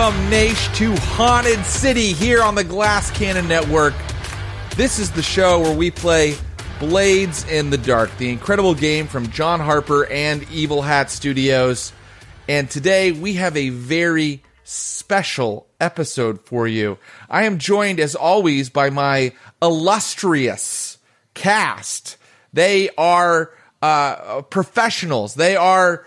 Welcome, Naish, to Haunted City here on the Glass Cannon Network. This is the show where we play Blades in the Dark, the incredible game from John Harper and Evil Hat Studios. And today we have a very special episode for you. I am joined, as always, by my illustrious cast. They are uh, professionals. They are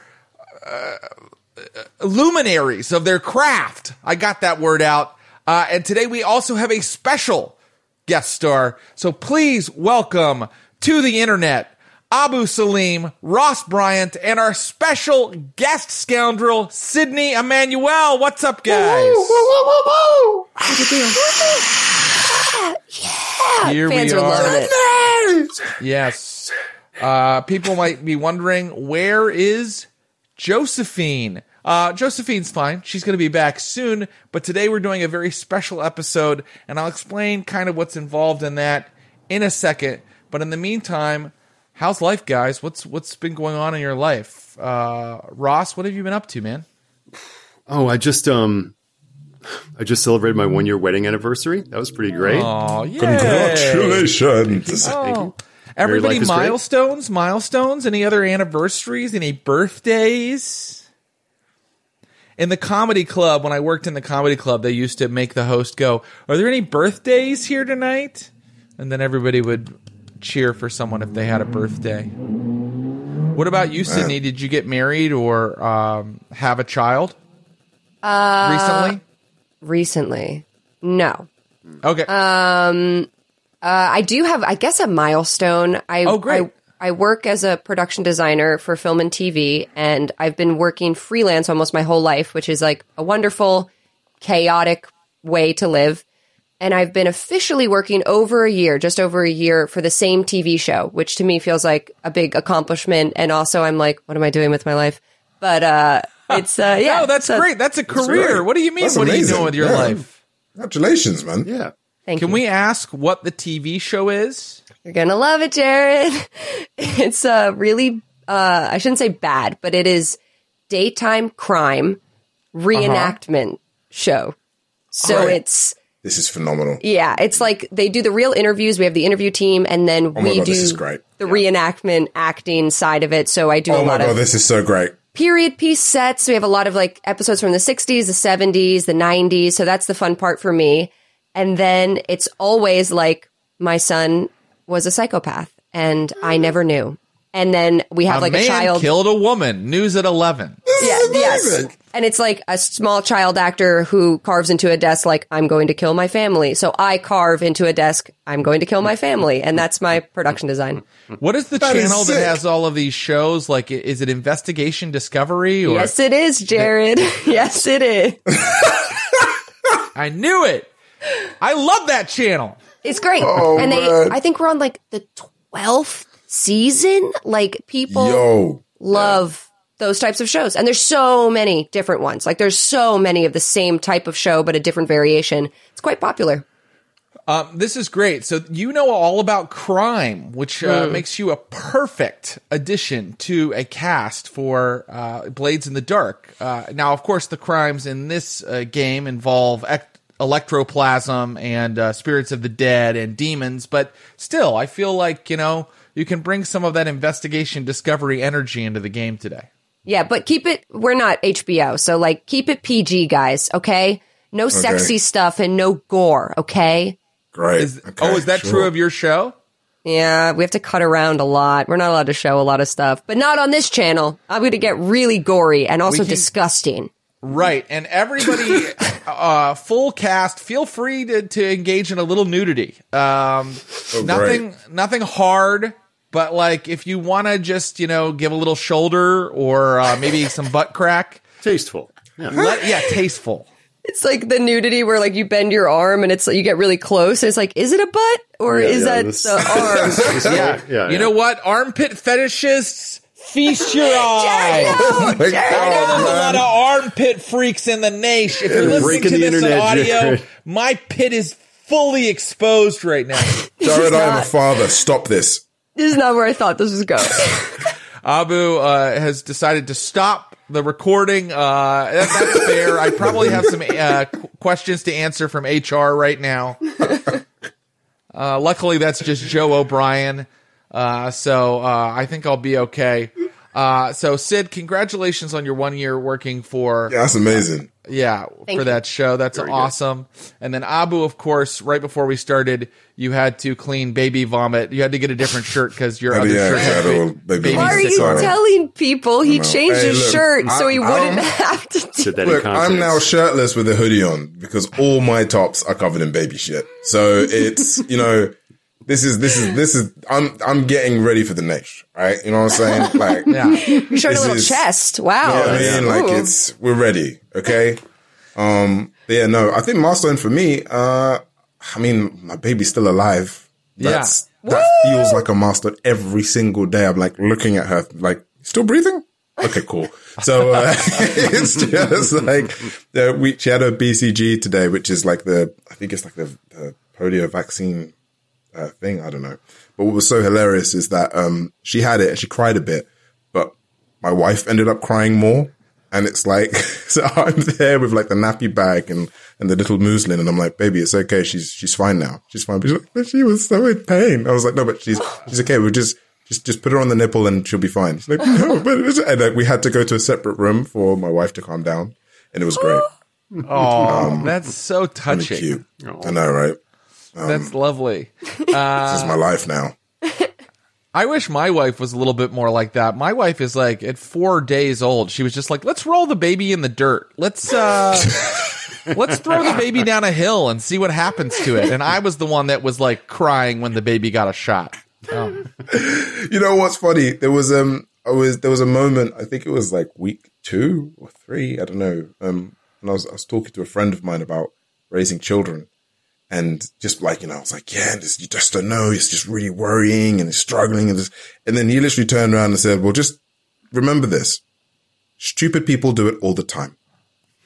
luminaries of their craft. I got that word out. Uh, and today we also have a special guest star. So please welcome to the internet Abu Salim, Ross Bryant, and our special guest scoundrel, Sydney Emmanuel. What's up, guys? Here Fans we are are. loving it. Yes. Uh, people might be wondering where is Josephine? Uh, Josephine's fine. She's going to be back soon, but today we're doing a very special episode, and I'll explain kind of what's involved in that in a second. But in the meantime, how's life, guys? What's what's been going on in your life? Uh, Ross, what have you been up to, man? Oh, I just um, I just celebrated my one year wedding anniversary. That was pretty great. Oh, yeah. Congratulations. Oh. Everybody, life great. milestones, milestones. Any other anniversaries? Any birthdays? In the comedy club, when I worked in the comedy club, they used to make the host go, "Are there any birthdays here tonight?" And then everybody would cheer for someone if they had a birthday. What about you, Sydney? Did you get married or um, have a child Uh, recently? Recently, no. Okay. Uh, I do have, I guess, a milestone. I, Oh, great. I, I work as a production designer for film and TV, and I've been working freelance almost my whole life, which is like a wonderful, chaotic way to live. And I've been officially working over a year, just over a year, for the same TV show, which to me feels like a big accomplishment. And also, I'm like, what am I doing with my life? But uh, it's uh, yeah, no, that's so- great. That's a career. great. What do you mean? That's what are you doing with your Yeah. life? Congratulations, man. yeah. Thank Can you. we ask what the TV show is? You're gonna love it, Jared. It's a really, uh, I shouldn't say bad, but it is daytime crime reenactment show. So Great. it's, This is phenomenal. yeah, it's like they do the real interviews. We have the interview team and then Oh we God, do this is great. the reenactment acting side of it. So I do Oh my lot god, of this is so great. period piece sets. We have a lot of like episodes from the 60s, the 70s, the 90s. So that's the fun part for me. And then it's always like my son was a psychopath and I mm. never knew. And then we have a like man a child. killed a woman. News at eleven. yeah, yes. And it's like a small child actor who carves into a desk like I'm going to kill my family. So I carve into a desk I'm going to kill my family and that's my production design. What is the That is channel that has all of these shows? Like, is it Investigation Discovery? Or Yes it is, Jared. yes it is. I knew it. I love that channel. It's great. Oh, and they man. I think we're on like the 12th season. Like people Yo. love those types of shows. And there's so many different ones. Like there's so many of the same type of show but a different variation. It's quite popular. Um, this is great. So you know all about crime, which uh, Hmm. makes you a perfect addition to a cast for uh, Blades in the Dark. Uh, now, of course, the crimes in this uh, game involve ec- electroplasm and uh, spirits of the dead and demons, but still, I feel like you know you can bring some of that investigation discovery energy into the game today. Yeah, but keep it we're not HBO, so like keep it PG guys, okay? No sexy stuff and no gore, okay? Great. Is, Okay, oh, is that sure. true of your show? Yeah, we have to cut around a lot. We're not allowed to show a lot of stuff, but not on this channel. I'm going to get really gory and also can- disgusting. Right, and everybody, uh, full cast, feel free to, to engage in a little nudity. Um, Oh, nothing, nothing hard, but like if you want to just you know give a little shoulder or uh, maybe some butt crack, Tasteful. Let- yeah, tasteful. It's like the nudity where like you bend your arm and it's you get really close. And it's like, is it a butt or Yeah, is yeah, that this- the arm? Yeah, Yeah, You yeah. know what? Armpit fetishists, feast your eyes. Oh my There's a lot of armpit freaks in the nation. If you're listening Breaking to the this on audio, Jared. my pit is fully exposed right now. Jared, I am a father. Stop this. this is not where I thought this was going. Abu uh, has decided to stop the recording. Uh, that, that's fair. I probably have some uh, questions to answer from HR right now. Uh, luckily, that's just Joe O'Brien. Uh, so uh, I think I'll be okay. Uh, so Sid, congratulations on your one year working for Yeah, that's amazing. yeah Thank for you. that show. That's Very good. awesome. And then Abu, of course, right before we started, you had to clean baby vomit. You had to get a different shirt because your other yeah, shirt yeah, had the ba- little baby baby Why are you on telling people he know. changed Hey, his look, shirt so he I- wouldn't I'm- have to do that Look, I'm now shirtless with a hoodie on because all my tops are covered in baby shit. So it's, you know, this is, this is, this is, I'm, I'm getting ready for the next, right? You know what I'm saying? Like, Yeah. You showed a little is- chest. Wow. You know what I mean? Like it's we're ready. Okay. Um. but yeah. No. I think milestone for me. Uh. I mean, my baby's still alive. That's that feels like a milestone every single day. I'm like looking at her, like still breathing. Okay, cool. So uh, it's just like uh, we. She had a BCG today, which is like the I think it's like the, the polio vaccine uh, thing. I don't know. But what was so hilarious is that um she had it and she cried a bit, but my wife ended up crying more. And it's like, so I'm there with like the nappy bag and, and the little muslin. And I'm like, baby, it's okay. She's, she's fine now. She's fine. But she's like, but she was so in pain. I was like, no, but she's, she's okay. We'll just, just, just put her on the nipple and she'll be fine. She's like, no, but, it's-" and like, we had to go to a separate room for my wife to calm down. And it was great. Oh, that's so touching. cute. I know, right? That's lovely. This is my life now. I wish my wife was a little bit more like that. My wife is like at four days old. She was just like, let's roll the baby in the dirt. Let's uh let's throw the baby down a hill and see what happens to it. And I was the one that was like crying when the baby got a shot. Oh. You know what's funny? There was um I was there was a moment, I think it was like week two or three, I don't know. Um and I was I was talking to a friend of mine about raising children. And just like, you know, I was like, yeah, this, you just don't know. It's just really worrying and it's struggling. And, just, and then he literally turned around and said, well, just remember this. Stupid people do it all the time.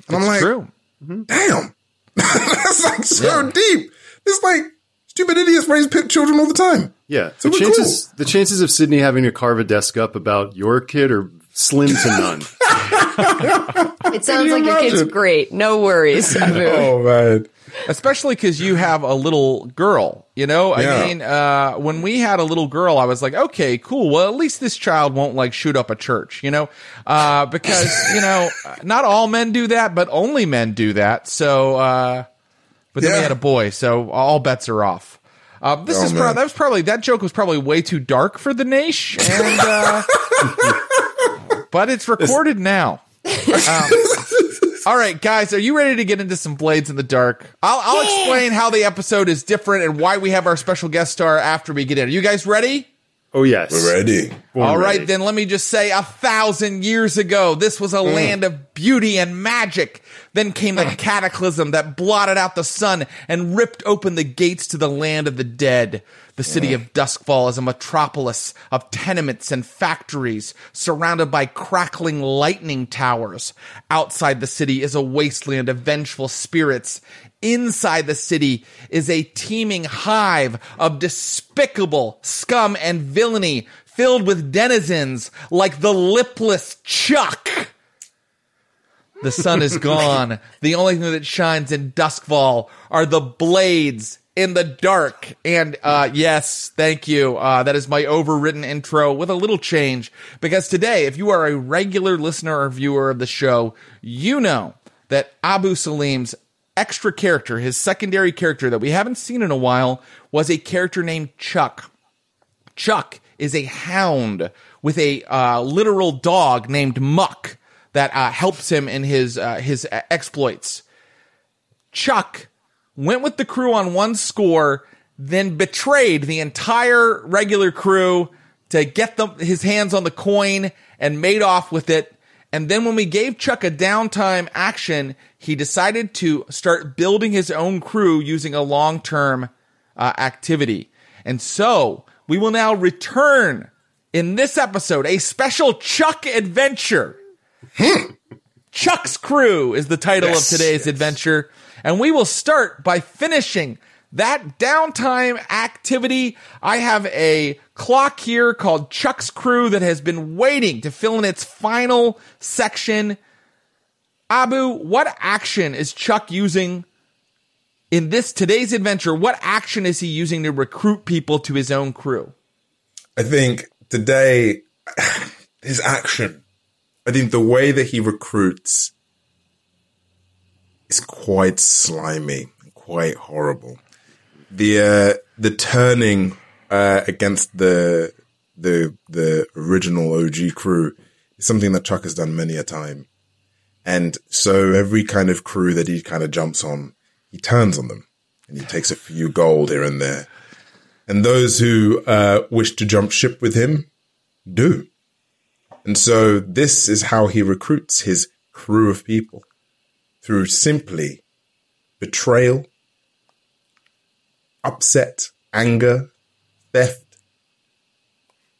And I'm like, True. Mm-hmm. damn. That's like so deep. It's like stupid idiots raise pit children all the time. Yeah. So the we're chances the chances of Sydney having to carve a desk up about your kid are slim to none. It sounds you like your kid's great. No worries. Oh man. Especially because you have a little girl, you know? I mean, uh, when we had a little girl, I was like, okay, cool. Well, at least this child won't like shoot up a church, you know? Uh, because, you know, not all men do that, but only men do that. So, uh, but then we had a boy, so all bets are off. Uh, this Oh, is pro- that was probably that joke was probably way too dark for the Naish, and uh, but it's recorded now. Um, all right, guys, are you ready to get into some Blades in the Dark? I'll, I'll explain how the episode is different and why we have our special guest star after we get in. Are you guys ready? Oh yes. We're ready. Born All right, ready. then let me just say a thousand years ago, this was a mm. land of beauty and magic. Then came the cataclysm that blotted out the sun and ripped open the gates to the land of the dead. The city of Doskvol is a metropolis of tenements and factories surrounded by crackling lightning towers. Outside the city is a wasteland of vengeful spirits. Inside the city is a teeming hive of despicable scum and villainy filled with denizens like the lipless Chuk. The sun is gone. the only thing that shines in Doskvol are the blades in the dark. And uh, yes, thank you. Uh, that is my overwritten intro with a little change. Because today, if you are a regular listener or viewer of the show, you know that Abu Salim's extra character, his secondary character that we haven't seen in a while, was a character named Chuk. Chuk is a hound with a uh, literal dog named Muck that uh, helps him in his uh, his uh, exploits. Chuk went with the crew on one score, then betrayed the entire regular crew to get the, his hands on the coin and made off with it. And then when we gave Chuk a downtime action, he decided to start building his own crew using a long term uh, activity. And so we will now return in this episode a special Chuk adventure. Hmm. Chuk's Crew is the title Yes, of today's yes. adventure. And we will start by finishing that downtime activity. I have a clock here called Chuk's Crew that has been waiting to fill in its final section. Abu, what action is Chuk using in this today's adventure? What action is he using to recruit people to his own crew? I think today, his action, I think the way that he recruits is quite slimy, quite horrible. The uh, the turning uh, against the the the original OG crew is something that Chuk has done many a time, and so every kind of crew that he kind of jumps on, he turns on them, and he takes a few gold here and there. And those who uh, wish to jump ship with him do. And so this is how he recruits his crew of people through simply betrayal, upset, anger, theft.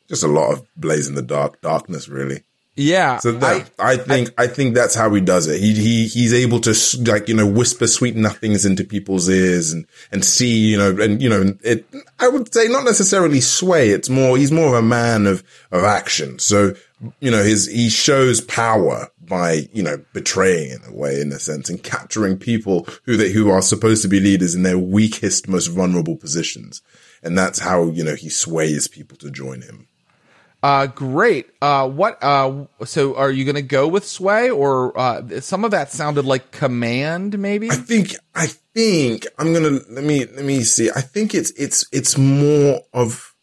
Just a lot of blaze in the dark, darkness, really. Yeah. So that, I, think I, think that's how he does it. He he he's able to like you know whisper sweet nothings into people's ears and and see you know and you know it. I would say not necessarily sway. It's more he's more of a man of of action. So you know his he shows power by you know betraying in a way in a sense and capturing people who they who are supposed to be leaders in their weakest most vulnerable positions. And that's how you know he sways people to join him. Uh, great. Uh, what? Uh, so are you going to go with sway, or uh, some of that sounded like command? Maybe. I think I think I'm gonna let me let me see. I think it's it's it's more of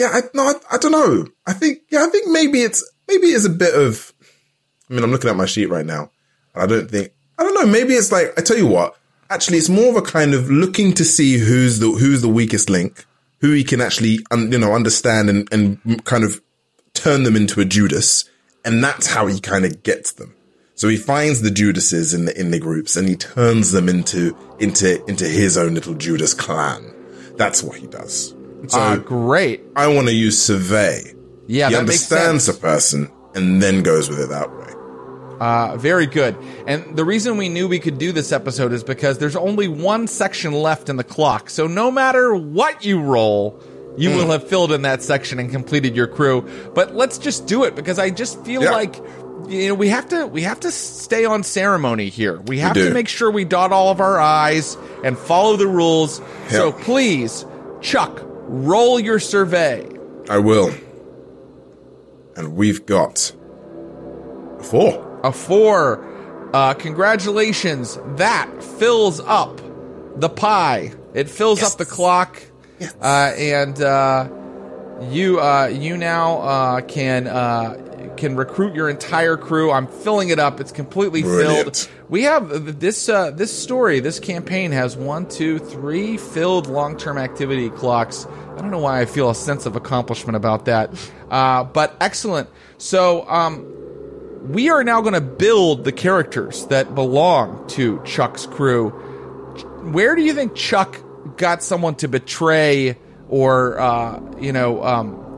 yeah. I no, I, I don't know. I think yeah. I think maybe it's maybe it's a bit of. I mean, I'm looking at my sheet right now. and I don't think I don't know. Maybe it's like I tell you what. Actually, it's more of a kind of looking to see who's the who's the weakest link, who he can actually un, you know understand and and kind of turn them into a Judas, and that's how he kind of gets them. So he finds the Judases in the in the groups and he turns them into into into his own little Judas clan. That's what he does. Uh, great. I want to use survey. Yeah, he that makes understands sense. a person and then goes with it that way. Uh, very good. And the reason we knew we could do this episode is because there's only one section left in the clock. So no matter what you roll, you will have filled in that section and completed your crew. But let's just do it because I just feel Yeah. like you know we have to we have to stay on ceremony here. We have do. to make sure we dot all of our i's and follow the rules. So please, Chuk, roll your survey. I will. And we've got a four. A four. Uh, congratulations. That fills up the pie. It fills Yes. up the clock. Yes. Uh, and uh, you uh, you now uh, can uh, can recruit your entire crew. I'm filling it up. It's completely Brilliant. filled. We have this uh, this story. This campaign has one, two, three filled long term activity clocks. I don't know why I feel a sense of accomplishment about that, uh, but excellent. So. Um, we are now going to build the characters that belong to Chuk's crew. Where do you think Chuk got someone to betray or, uh, you know, um,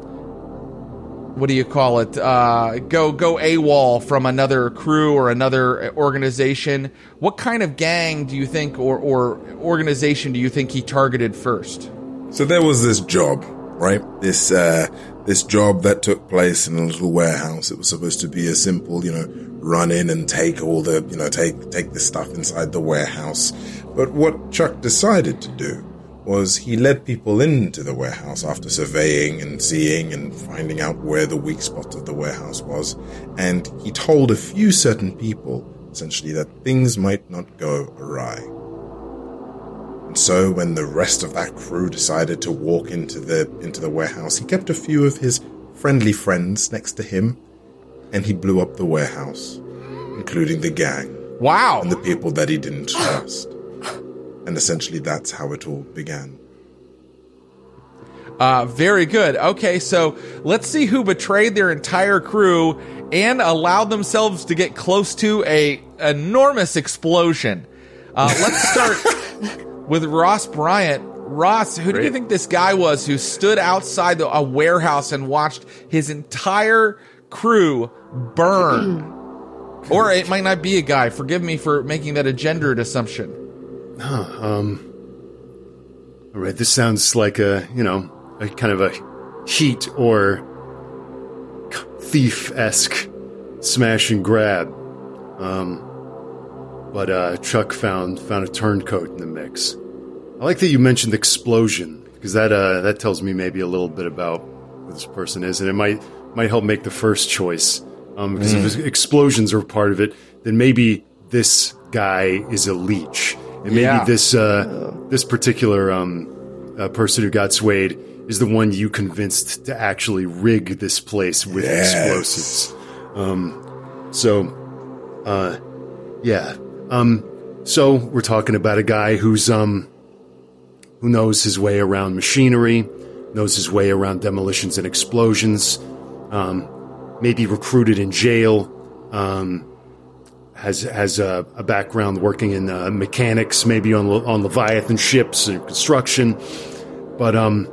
what do you call it? Uh, go go AWOL from another crew or another organization. What kind of gang do you think or, or organization do you think he targeted first? So there was this job, right? This uh, this job that took place in a little warehouse. It was supposed to be a simple, you know, run in and take all the, you know, take take the stuff inside the warehouse. But what Chuk decided to do was he led people into the warehouse after surveying and seeing and finding out where the weak spot of the warehouse was, and he told a few certain people essentially that things might not go awry. And so when the rest of that crew decided to walk into the into the warehouse, he kept a few of his friendly friends next to him and he blew up the warehouse, including the gang Wow. and the people that he didn't trust. And essentially that's how it all began. Uh, very good. Okay, so let's see who betrayed their entire crew and allowed themselves to get close to a enormous explosion. Uh, let's start with Ross Bryant. Ross, who do you think this guy was who stood outside the, a warehouse and watched his entire crew burn? or it might not be a guy. Forgive me for making that a gendered assumption. All right, this sounds like a you know a kind of a heat or thief esque smash and grab. Um, but uh, Chuk found found a turncoat in the mix. I like that you mentioned explosion because that uh, that tells me maybe a little bit about who this person is, and it might might help make the first choice. Um, because if explosions are part of it, then maybe this guy is a leech, and maybe Yeah. this uh, this particular um, uh, person who got swayed is the one you convinced to actually rig this place with Yes. explosives. Um, so, uh, yeah. Um, so we're talking about a guy who's um, who knows his way around machinery, knows his way around demolitions and explosions, um, maybe recruited in jail, um, has has a, a background working in uh, mechanics, maybe on on Leviathan ships and construction, but um,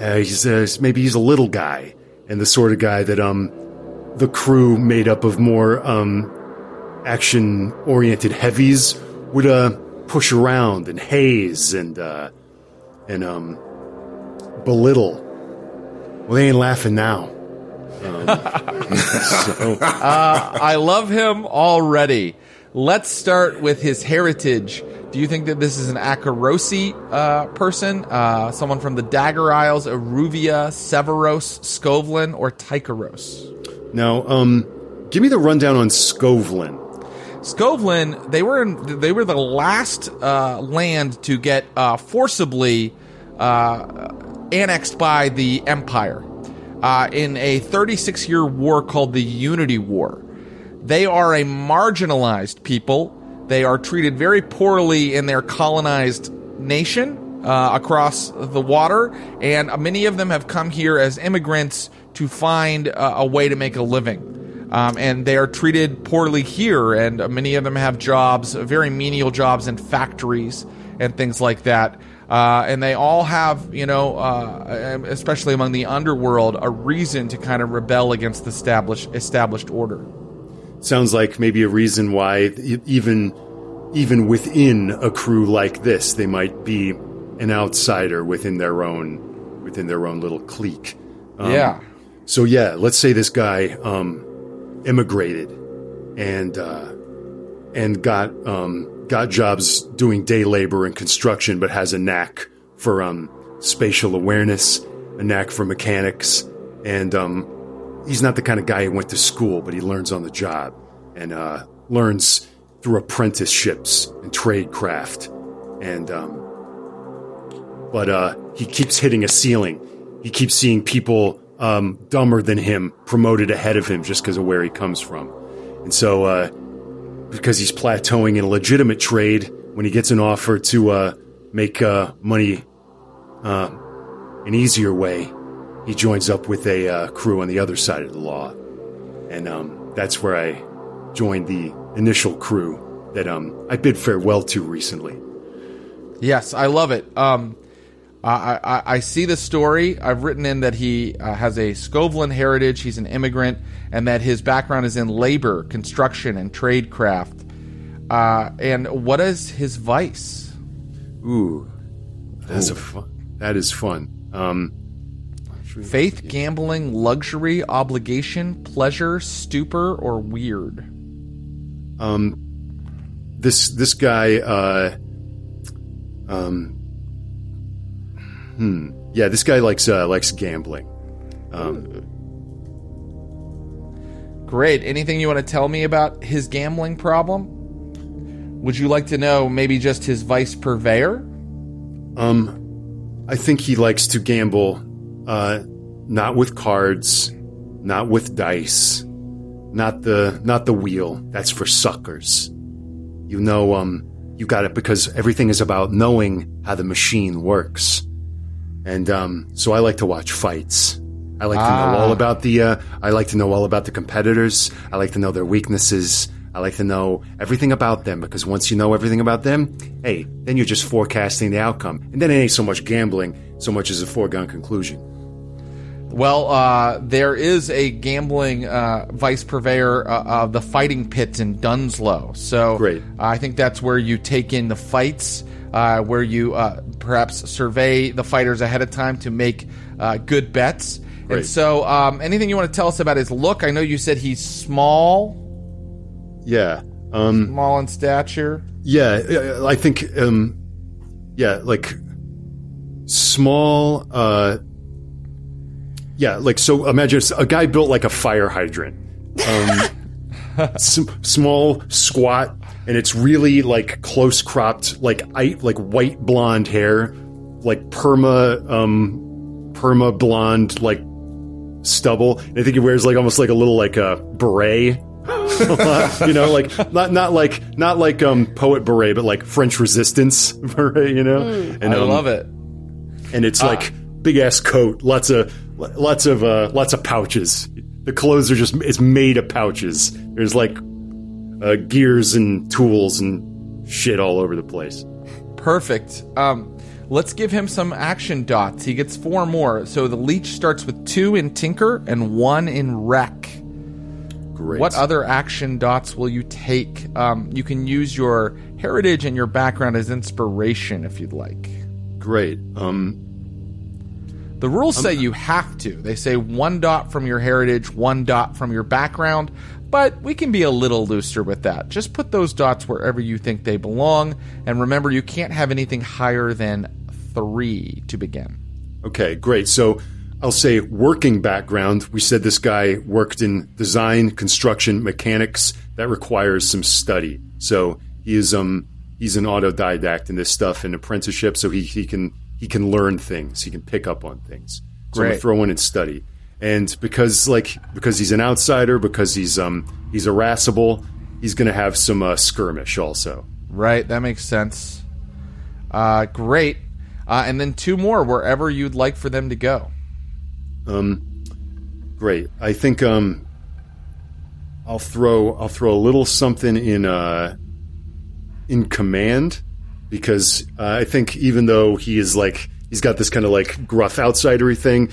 uh, he's uh, maybe he's a little guy and the sort of guy that um, the crew made up of more um, action oriented heavies would uh, push around and haze and uh, and um, belittle. Well, they ain't laughing now. Um, so, I love him already. Let's start with his heritage. Do you think that this is an Akorosi uh, person? Uh, someone from the Dagger Isles, Iruvia, Severos, Skovlan, or Tycheros? now, um, give me the rundown on Skovlan. Skovlan, they were in, they were the last uh, land to get uh, forcibly uh, annexed by the Empire uh, in a 36 year war called the Unity War. They are a marginalized people. They are treated very poorly in their colonized nation uh, across the water, and many of them have come here as immigrants to find uh, a way to make a living. Um, and they are treated poorly here, and many of them have jobs, very menial jobs in factories and things like that. Uh, and they all have, you know, uh, especially among the underworld, a reason to kind of rebel against the established established order. Sounds like maybe a reason why even even within a crew like this, they might be an outsider within their own within their own little clique. Um, yeah. So yeah, let's say this guy um, immigrated and uh, and got um, got jobs doing day labor and construction, but has a knack for um, spatial awareness, a knack for mechanics, and um, he's not the kind of guy who went to school, but he learns on the job and uh, learns through apprenticeships and tradecraft, and um, but uh, he keeps hitting a ceiling. He keeps seeing people um, dumber than him promoted ahead of him just because of where he comes from, and so uh, because he's plateauing in a legitimate trade, when he gets an offer to uh, make uh, money uh, an easier way, he joins up with a uh, crew on the other side of the law, and um, that's where I joined the initial crew that um, I bid farewell to recently. Yes, I love it. Um, I, I, I see the story. I've written in that he uh, has a Skovlan heritage. He's an immigrant, and that his background is in labor, construction, and tradecraft. Uh, and what is his vice? Ooh, that's a fun. That is fun. Um, Faith, gambling, luxury, obligation, pleasure, stupor, or weird? um, this this guy, uh, um, hmm, yeah, this guy likes uh, likes gambling. Um, Great. Anything you want to tell me about his gambling problem? Would you like to know maybe just his vice purveyor? um, I think he likes to gamble, uh, not with cards, not with dice, not the not the wheel. That's for suckers. You know, um, you got it because everything is about knowing how the machine works. And um, so I like to watch fights. I like to know all about the. Uh, I like to know all about the competitors. I like to know their weaknesses. I like to know everything about them because once you know everything about them, hey, then you're just forecasting the outcome, and then it ain't so much gambling, so much as a foregone conclusion. Well, uh, there is a gambling uh, vice purveyor uh, of the fighting pits in Dunslough. So Great. I think that's where you take in the fights, uh, where you uh, perhaps survey the fighters ahead of time to make uh, good bets. And so, um, anything you want to tell us about his look? I know you said he's small, Yeah. Um, small in stature. Yeah, I think, um, yeah, like small, uh, yeah, like so. Imagine a guy built like a fire hydrant, um, s- small, squat, and it's really like close cropped, like I, like white blonde hair, like perma, um, perma blonde, like stubble. And I think he wears like almost like a little like a beret you know, like not not like not like um poet beret, but like French resistance beret, you know. And I um, love it. And it's like big ass coat, lots of lots of uh, lots of pouches. The clothes are just it's made of pouches. There's like uh, gears and tools and shit all over the place. Perfect. Um, let's give him some action dots. He gets four more. So the leech starts with two in Tinker and one in Wreck. Great. What other action dots will you take? Um, you can use your heritage and your background as inspiration if you'd like. Great. Um, The rules say you have to. They say one dot from your heritage, one dot from your background, but we can be a little looser with that. Just put those dots wherever you think they belong, and remember you can't have anything higher than three to begin. Okay, great. So I'll say working background. We said this guy worked in design, construction, mechanics. That requires some study. So he is um he's an autodidact in this stuff in apprenticeship. So he, he can he can learn things. He can pick up on things. So I'm gonna throw in and study. And because like because he's an outsider, because he's um he's irascible, he's gonna have some uh, skirmish also. Right, that makes sense. Uh, great. Uh, and then two more wherever you'd like for them to go. Um, Great. I think um, I'll throw I'll throw a little something in uh, in command because uh, I think even though he is like he's got this kind of like gruff outsidery thing,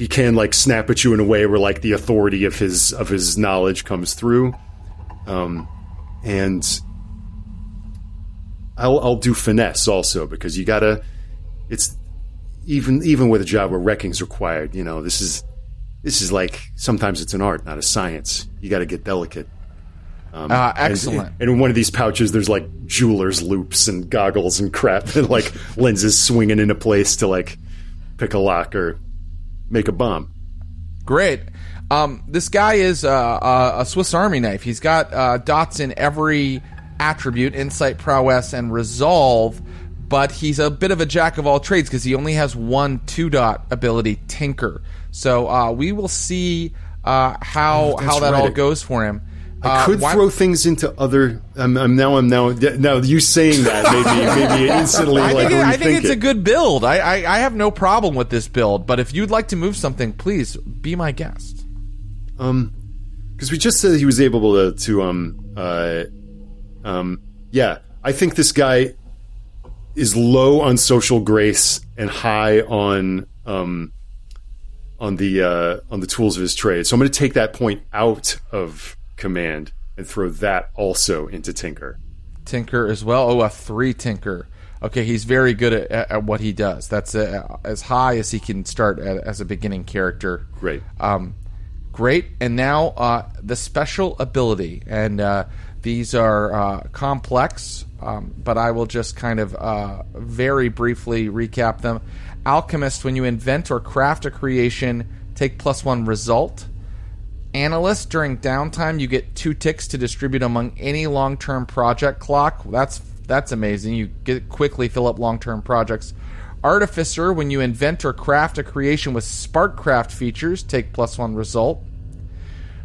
he can like snap at you in a way where like the authority of his of his knowledge comes through. Um, and I'll I'll do finesse also because you gotta. It's even even with a job where wrecking's required. You know, this is this is like sometimes it's an art, not a science. You got to get delicate. Um, and- excellent. And, in one of these pouches, there's like jeweler's loops and goggles and crap, and like lenses swinging into place to like pick a lock or make a bomb. Great. Um, this guy is uh, uh, a Swiss Army knife. He's got uh, dots in every attribute insight, prowess, and resolve, but he's a bit of a jack of all trades because he only has one two dot ability, Tinker. So uh, we will see uh, how, Oh, how that right. all goes for him. I Uh, could why- throw things into other. I'm, I'm now. I'm now. Now you saying that maybe maybe instantly I like think, it- I think it's it. a good build. I, I, I have no problem with this build, but if you'd like to move something, please be my guest. Um, because we just said he was able to to um uh um yeah. I think this guy is low on social grace and high on um on the uh on the tools of his trade. So I'm going to take that point out of command and throw that also into Tinker. Tinker as well. Oh, a three Tinker. Okay, he's very good at, at, at what he does. That's uh, as high as he can start at, as a beginning character. Great. Um, great. And now uh, the special ability, and uh, these are uh, complex, um, but I will just kind of uh, very briefly recap them. Alchemist, when you invent or craft a creation, take plus one result. Analyst, during downtime, you get two ticks to distribute among any long-term project clock. That's that's amazing. You get quickly fill up long-term projects. Artificer, when you invent or craft a creation with Sparkcraft features, take plus one result.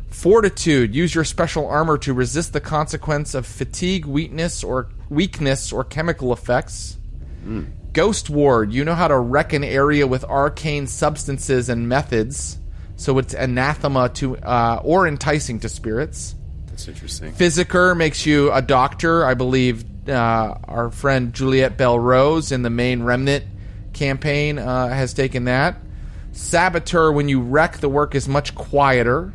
Fortitude, use your special armor to resist the consequence of fatigue, weakness, or weakness or chemical effects. Hmm. Ghost Ward, you know how to wreck an area with arcane substances and methods, so it's anathema to uh, or enticing to spirits. That's interesting. Physiker makes you a doctor. I believe uh, our friend Juliette Bell Rose in the main Remnant campaign uh, has taken that. Saboteur, when you wreck, the work is much quieter.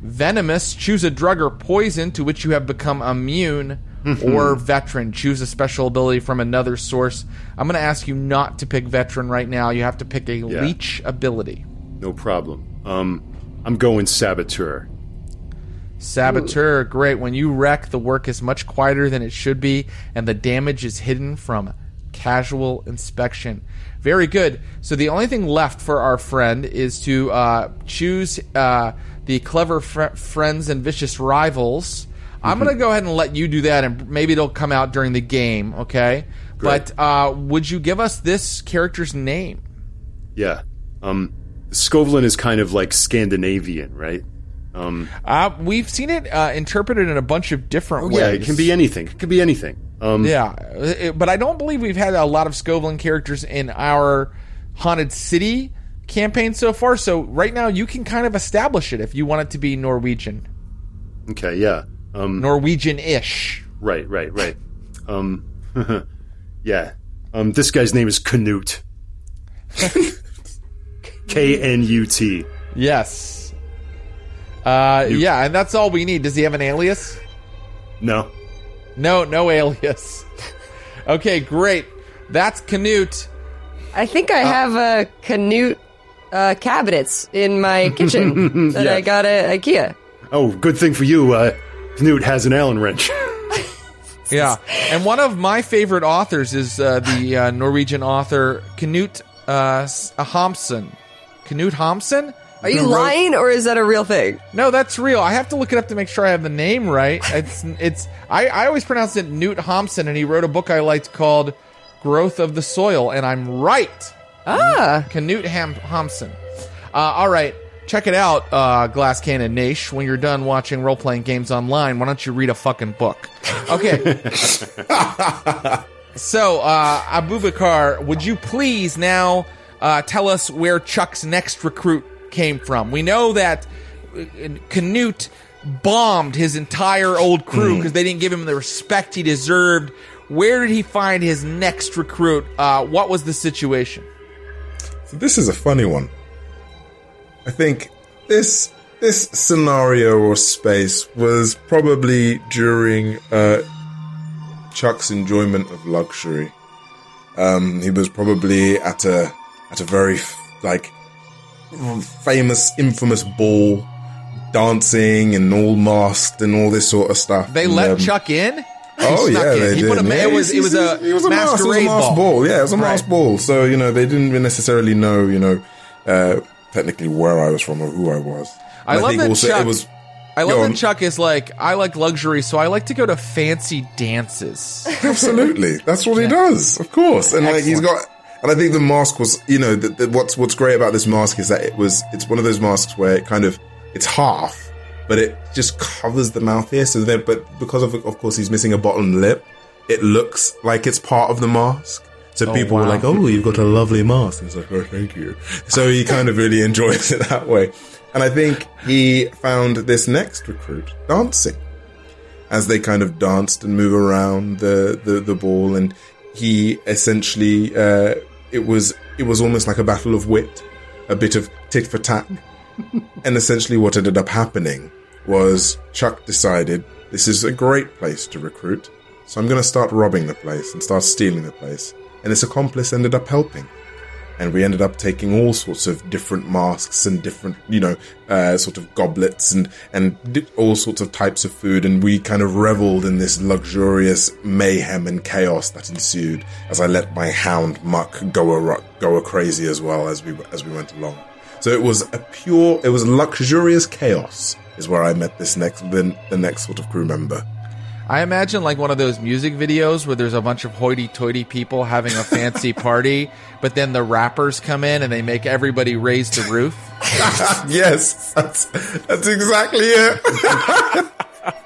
Venomous, choose a drug or poison to which you have become immune. or veteran, choose a special ability from another source. I'm going to ask you not to pick veteran right now. You have to pick a leech ability. No problem. Um, I'm going saboteur. Saboteur, great. When you wreck, the work is much quieter than it should be, and the damage is hidden from casual inspection. Very good. So the only thing left for our friend is to uh, choose uh, the clever fr- friends and vicious rivals. I'm going to go ahead and let you do that, and maybe it'll come out during the game. Okay. Great. But uh, would you give us this character's name? Yeah. Um, Skovlan is kind of like Scandinavian, right? Um, Uh, we've seen it uh, interpreted in a bunch of different ways. yeah, it can be anything. It can be anything. Um, Yeah, it- but I don't believe we've had a lot of Skovlan characters in our Haunted City campaign so far. So right now, you can kind of establish it if you want it to be Norwegian, Okay. Yeah. Um, Norwegian-ish. right. Right. Right. Um, yeah. Um, this guy's name is Knut. K N U T. Yes. Uh, yeah, and that's all we need. Does he have an alias? No. No, no alias. okay, great. That's Canute. I think I have uh, Canute uh, cabinets in my kitchen that Yeah. I got at IKEA. Oh, good thing for you. Uh, Knut has an Allen wrench. Yeah, and one of my favorite authors is uh, the uh, Norwegian author Knut uh, S- Hamsun. Knut Hamsun? Are you wrote- lying, or is that a real thing? No, that's real. I have to look it up to make sure I have the name right. It's it's I, I always pronounce it Newt Homson, and he wrote a book I liked called Growth of the Soil, and I'm right. Ah, Canute Ham- Homson. Uh, all right, check it out, uh, Glass Cannon Naish. When you're done watching role playing games online, why don't you read a fucking book? Okay. so, uh, Abubakar, would you please now uh, tell us where Chuk's next recruit came from? We know that uh, Canute bombed his entire old crew because they didn't give him the respect he deserved. Where did he find his next recruit? Uh, what was the situation? So this is a funny one. I think this this scenario or space was probably during uh, Chuck's enjoyment of luxury. Um, he was probably at a at a very like famous, infamous ball, dancing and all masked and all this sort of stuff. They And, let um, Chuk in. Oh yeah, in. they he did. put a. Yeah, it was. It was a. it was a mask, it was a masquerade masked ball. Yeah, it was a masked Right. ball. So you know they didn't necessarily know you know uh, technically where I was from or who I was. I And love think that also Chuk- it was. I love that Chuk is like. I like luxury, so I like to go to fancy dances. Absolutely, that's what he does, of course. And like he's got, and I think the mask was, you know, the, the, what's what's great about this mask is that it was, it's one of those masks where it kind of, it's half, but it just covers the mouth here. So then, but because of, of course, he's missing a bottom lip, it looks like it's part of the mask. So people were like, "Oh, you've got a lovely mask." It's like, "Oh, thank you." So he kind of really enjoys it that way. And I think he found this next recruit dancing as they kind of danced and move around the, the, the ball and he essentially uh, it was it was almost like a battle of wit a bit of tit for tat and essentially what ended up happening was Chuk decided this is a great place to recruit so i'm going to start robbing the place and start stealing the place. And his accomplice ended up helping and we ended up taking all sorts of different masks and different, you know, uh, sort of goblets and and all sorts of types of food, and we kind of reveled in this luxurious mayhem and chaos that ensued as I let my hound Muck go a go a crazy as well as we as we went along. So it was a pure, it was luxurious chaos is where I met this next the, the next sort of crew member. I imagine like one of those music videos where there's a bunch of hoity-toity people having a fancy party, but then the rappers come in and they make everybody raise the roof. yes, that's that's exactly it.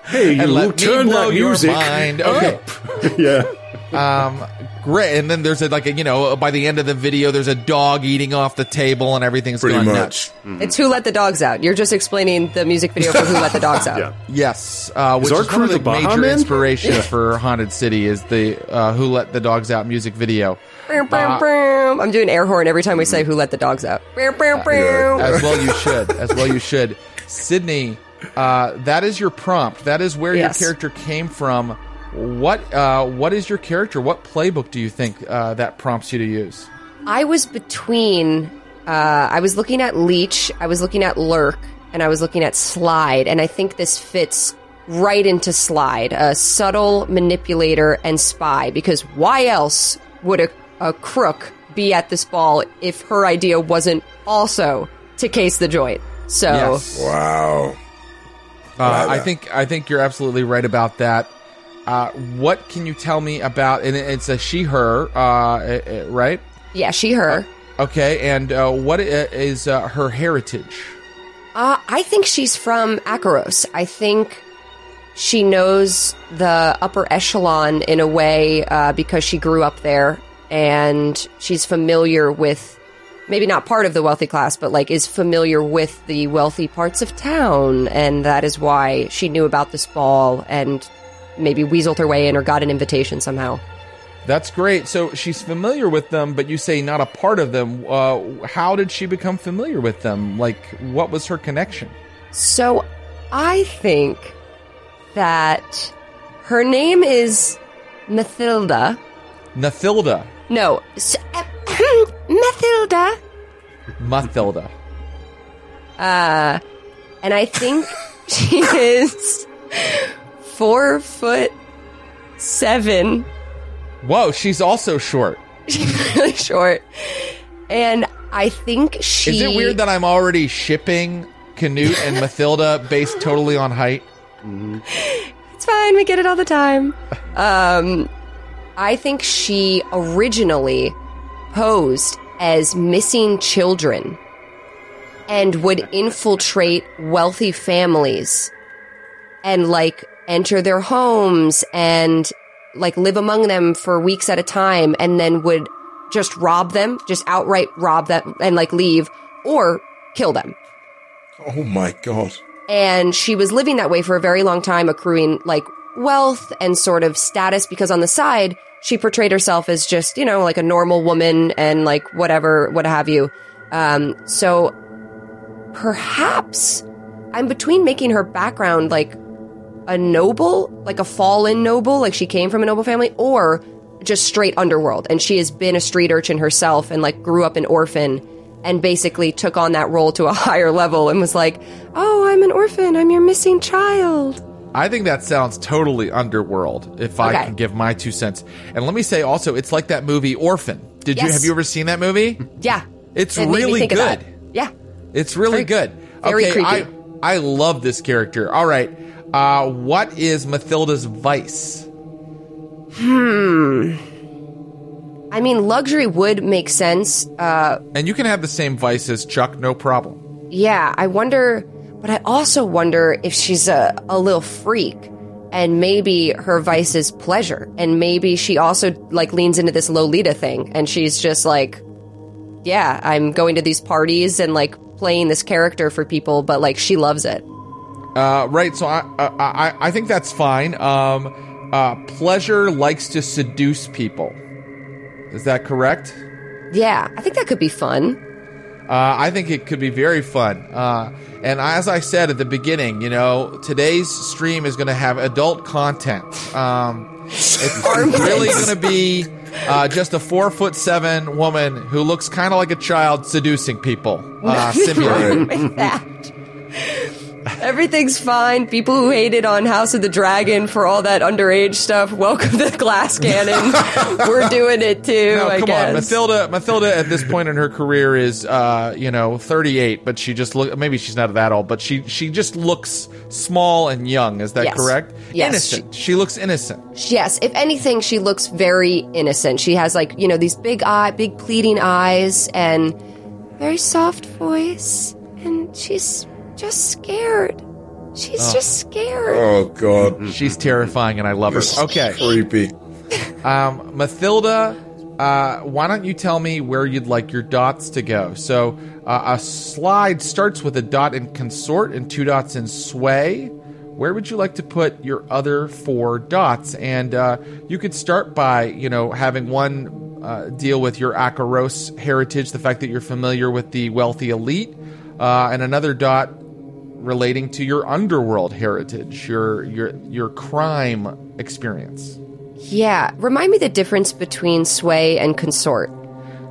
Hey, you And let me turn blow that your music mind okay. up. yeah. Um, Great. And then there's a, like a, you know, by the end of the video, there's a dog eating off the table and everything's Pretty gone much. nuts. It's Who Let the Dogs Out. You're just explaining the music video for Who Let the Dogs Out. Yeah. Yes, uh, which our is one crew of the the Baha major Men? inspirations for Haunted City is the uh, "Who Let the Dogs Out" music video. Boom, boom, boom. I'm doing air horn every time we say Who Let the Dogs Out. Boom, boom, boom. As well, you should. As well, you should. Sydney, uh, that is your prompt. That is where Yes. your character came from. What uh, What is your character? What playbook do you think uh, that prompts you to use? I was between. Uh, I was looking at Leech, I was looking at Lurk, and I was looking at Slide, and I think this fits right into Slide, a subtle manipulator and spy. Because why else would a, a crook be at this ball if her idea wasn't also to case the joint? So Yes. Wow. Uh, like I think I think you're absolutely right about that. Uh, what can you tell me about? And it's a she/her, uh, uh, uh, right? yeah, she, her. Okay, and uh, what is uh, her heritage? Uh, I think she's from Akoros. I think she knows the upper echelon in a way uh, because she grew up there and she's familiar with maybe not part of the wealthy class, but like is familiar with the wealthy parts of town. And that is why she knew about this ball and maybe weaseled her way in or got an invitation somehow. That's great. So she's familiar with them, but you say not a part of them. Uh, how did she become familiar with them? Like, what was her connection? So I think that her name is Mathilda. Mathilda. No, s- Mathilda. Mathilda. Uh, and I think she is four foot seven, Whoa, she's also short. She's really short. And I think she. Is it weird that I'm already shipping Canute and Mathilda based totally on height? It's fine. We get it all the time. Um, I think she originally posed as missing children and would infiltrate wealthy families and like enter their homes and like live among them for weeks at a time and then would just rob them, just outright rob them and like leave or kill them Oh my god. and she was living that way for a very long time accruing like wealth and sort of status because on the side she portrayed herself as just you know like a normal woman and like whatever what have you um so perhaps i'm between making her background like a noble like a fallen noble like she came from a noble family or just straight underworld and she has been a street urchin herself and like grew up an orphan and basically took on that role to a higher level and was like oh i'm an orphan i'm your missing child I think that sounds totally underworld. If I Okay. can give my two cents, and let me say also, it's like that movie Orphan. Did you have you ever seen that movie? yeah It's It really good. yeah It's really Very- good. very okay, creepy. I I love this character. All right, uh, what is Mathilda's vice? Hmm. I mean luxury would make sense uh And you can have the same vice as Chuk, no problem. Yeah, I wonder, but I also wonder if she's a, a little freak and maybe her vice is pleasure and maybe she also like leans into this Lolita thing and she's just like, yeah, I'm going to these parties and like playing this character for people, but like she loves it. Uh, right. So I, I I I think that's fine. Um, uh, pleasure likes to seduce people. Is that correct? Yeah, I think that could be fun. Uh, I think it could be very fun. Uh, and as I said at the beginning, you know, today's stream is going to have adult content. Um, it's really going to be uh, just a four foot seven woman who looks kind of like a child seducing people. Uh, simulated. That. Everything's fine. People who hated on House of the Dragon for all that underage stuff, welcome to the Glass Cannon. We're doing it too. No, I come guess. on, Mathilda. Mathilda at this point in her career is, uh, you know, 38, but she just look. Maybe she's not that old, but she she just looks small and young. Is that Yes. correct? Yes, Innocent. She, looks innocent. Yes, if anything, she looks very innocent. She has like you know these big eye, big pleading eyes, and very soft voice, and she's just scared. She's just scared. Oh god. She's terrifying, and I love her. Okay. Creepy. Um, Mathilda, uh, why don't you tell me where you'd like your dots to go? So uh, a slide starts with a dot in consort and two dots in sway. Where would you like to put your other four dots? And uh, you could start by, you know, having one uh, deal with your Akoros heritage, the fact that you're familiar with the wealthy elite, uh, and another dot relating to your underworld heritage, your your your crime experience. Yeah, remind me the difference between sway and consort.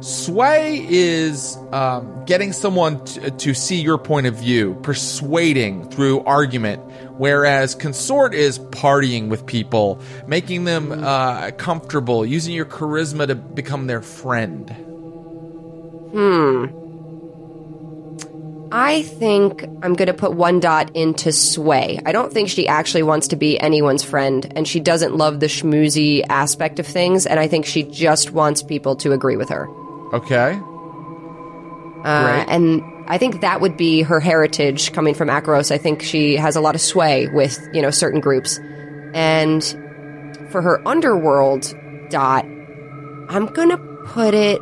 Sway is um, getting someone to, to see your point of view, persuading through argument, whereas consort is partying with people, making them uh, comfortable, using your charisma to become their friend. Hmm. I think I'm going to put one dot into Sway. I don't think she actually wants to be anyone's friend, and she doesn't love the schmoozy aspect of things, and I think she just wants people to agree with her. Okay. Uh, and I think that would be her heritage coming from Akoros. I think she has a lot of sway with, you know, certain groups. And for her underworld dot, I'm going to put it.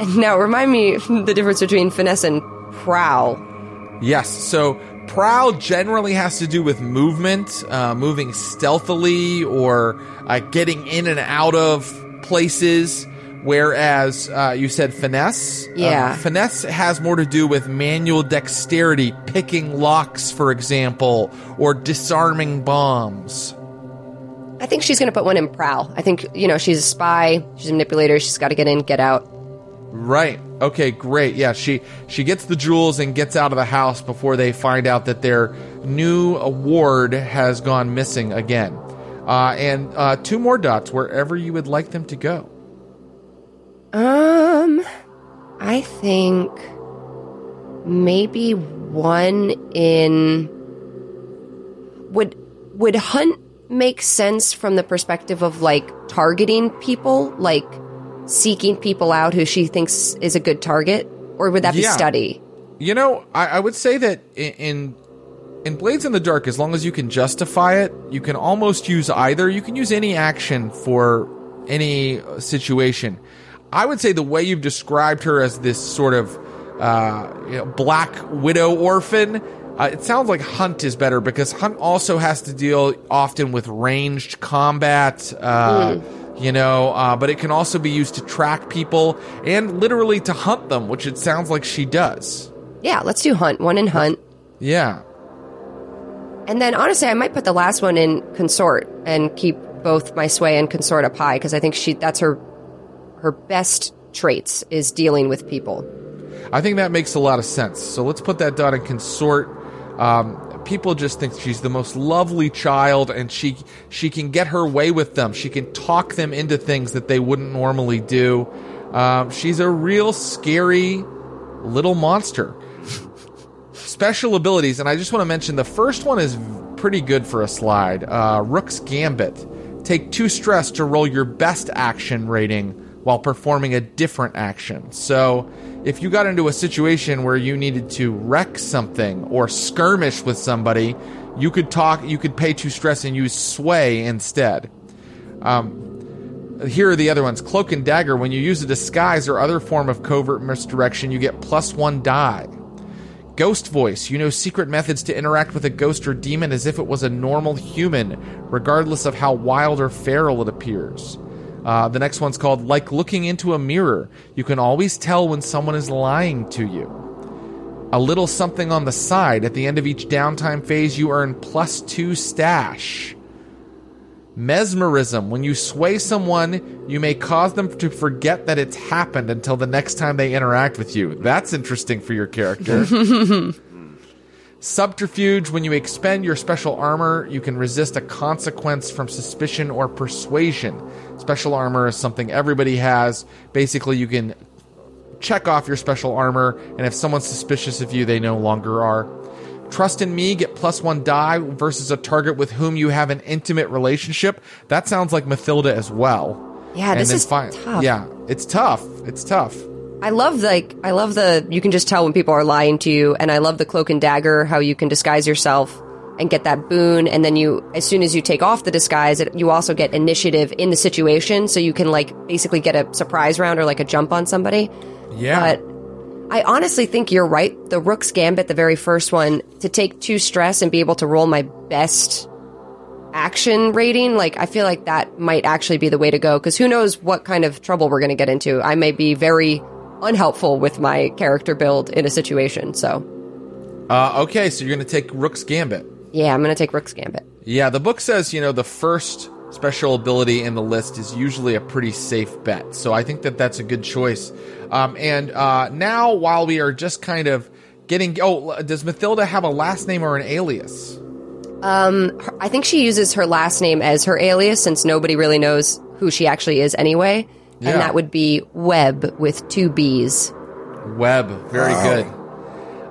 And now remind me the difference between finesse and prowl. Yes. So prowl generally has to do with movement, uh, moving stealthily or uh, getting in and out of places. Whereas uh, you said finesse. Yeah. Uh, finesse has more to do with manual dexterity, picking locks, for example, or disarming bombs. I think she's going to put one in prowl. I think, you know, she's a spy, she's a manipulator, she's got to get in, get out. Right. Okay, great. Yeah, she she gets the jewels and gets out of the house before they find out that their new award has gone missing again. Uh, and uh, two more dots wherever you would like them to go. Um, I think maybe one in would would hunt make sense from the perspective of like targeting people, like seeking people out who she thinks is a good target, or would that be study? You know, I, I would say that in, in in Blades in the Dark, as long as you can justify it, you can almost use either. You can use any action for any uh, situation. I would say the way you've described her as this sort of uh, you know, black widow orphan, uh, it sounds like Hunt is better because Hunt also has to deal often with ranged combat. Uh, You know, uh, but it can also be used to track people and literally to hunt them, which it sounds like she does. Yeah, let's do hunt. One in hunt. Yeah. And then honestly, I might put the last one in consort and keep both my sway and consort up high because I think she that's her her best traits is dealing with people. I think that makes a lot of sense. So let's put that dot in consort. Um, people just think she's the most lovely child, and she she can get her way with them. She can talk them into things that they wouldn't normally do. Um, she's a real scary little monster. Special abilities, and I just want to mention the first one is pretty good for a slide. Uh, Rook's Gambit. Take two stress to roll your best action rating while performing a different action. So, if you got into a situation where you needed to wreck something or skirmish with somebody, you could talk, you could pay two stress and use sway instead. Um, here are the other ones Cloak and Dagger. When you use a disguise or other form of covert misdirection, you get plus one die. Ghost voice. You know secret methods to interact with a ghost or demon as if it was a normal human, regardless of how wild or feral it appears. Uh, the next one's called Like Looking into a Mirror. You can always tell when someone is lying to you. A little something on the side. At the end of each downtime phase, you earn plus two stash. Mesmerism. When you sway someone, you may cause them to forget that it's happened until the next time they interact with you. That's interesting for your character. Subterfuge. When you expend your special armor, you can resist a consequence from suspicion or persuasion. Special armor is something everybody has. Basically, you can check off your special armor, and if someone's suspicious of you, they no longer are. Trust in me, get plus one die versus a target with whom you have an intimate relationship. That sounds like Mathilda as well. Yeah, And this is fi- tough. Yeah, it's tough. It's tough. I love like I love the you can just tell when people are lying to you, and I love the cloak and dagger how you can disguise yourself. And get that boon. And then you, as soon as you take off the disguise, it, you also get initiative in the situation. So you can like basically get a surprise round or like a jump on somebody. Yeah. But I honestly think you're right. The Rook's Gambit, the very first one, to take two stress and be able to roll my best action rating, like I feel like that might actually be the way to go because who knows what kind of trouble we're going to get into. I may be very unhelpful with my character build in a situation. So, uh, okay, so you're going to take Rook's Gambit. Yeah, I'm going to take Rook's Gambit. Yeah, the book says, you know, the first special ability in the list is usually a pretty safe bet. So I think that that's a good choice. Um, and uh, now, while we are just kind of getting. Oh, does Mathilda have a last name or an alias? Her- I think she uses her last name as her alias since nobody really knows who she actually is anyway. Yeah. And that would be Webb with two B's. Webb. Very good.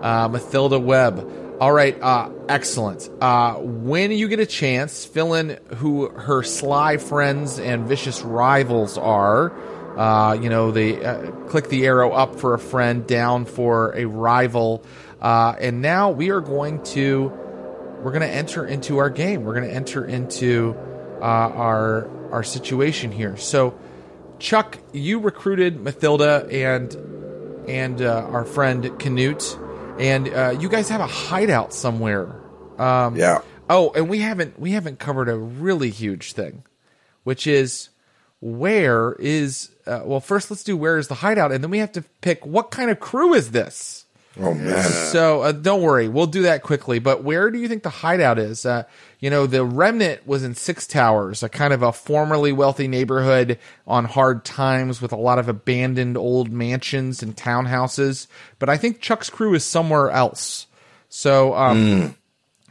Uh, Mathilda Webb. All right. Uh, excellent. Uh, when you get a chance, fill in who her sly friends and vicious rivals are. Uh, you know, they uh, click the arrow up for a friend, down for a rival. Uh, and now we are going to we're going to enter into our game. We're going to enter into uh, our our situation here. So, Chuk, you recruited Mathilda and and our friend Canute, and uh, you guys have a hideout somewhere. Um, Yeah. Oh, and we haven't we haven't covered a really huge thing, which is where is uh, well first let's do where is the hideout, and then we have to pick what kind of crew is this. Oh man. So uh, don't worry, we'll do that quickly. But where do you think the hideout is? You know, the remnant was in Six Towers, a kind of a formerly wealthy neighborhood on hard times with a lot of abandoned old mansions and townhouses. But I think Chuk's crew is somewhere else. So um,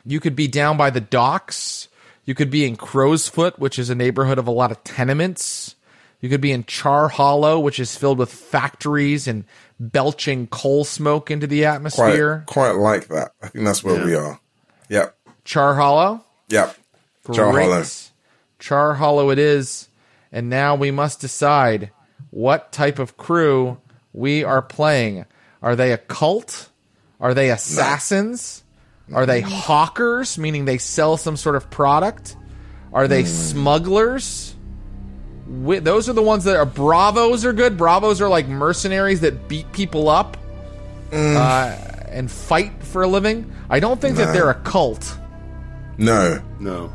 you could be down by the docks. You could be in Crowsfoot, which is a neighborhood of a lot of tenements. You could be in Char Hollow, which is filled with factories and belching coal smoke into the atmosphere. quite quite like that. I think that's where we are. Yep. Char Hollow. Yep. Char Great. Hollow. Char Hollow it is. And now we must decide what type of crew we are playing. Are they a cult? Are they assassins? Are they hawkers, meaning they sell some sort of product? Are they smugglers? Wi- those are the ones that are bravos are good. Bravos are like mercenaries that beat people up uh, and fight for a living. I don't think that they're a cult. No. No.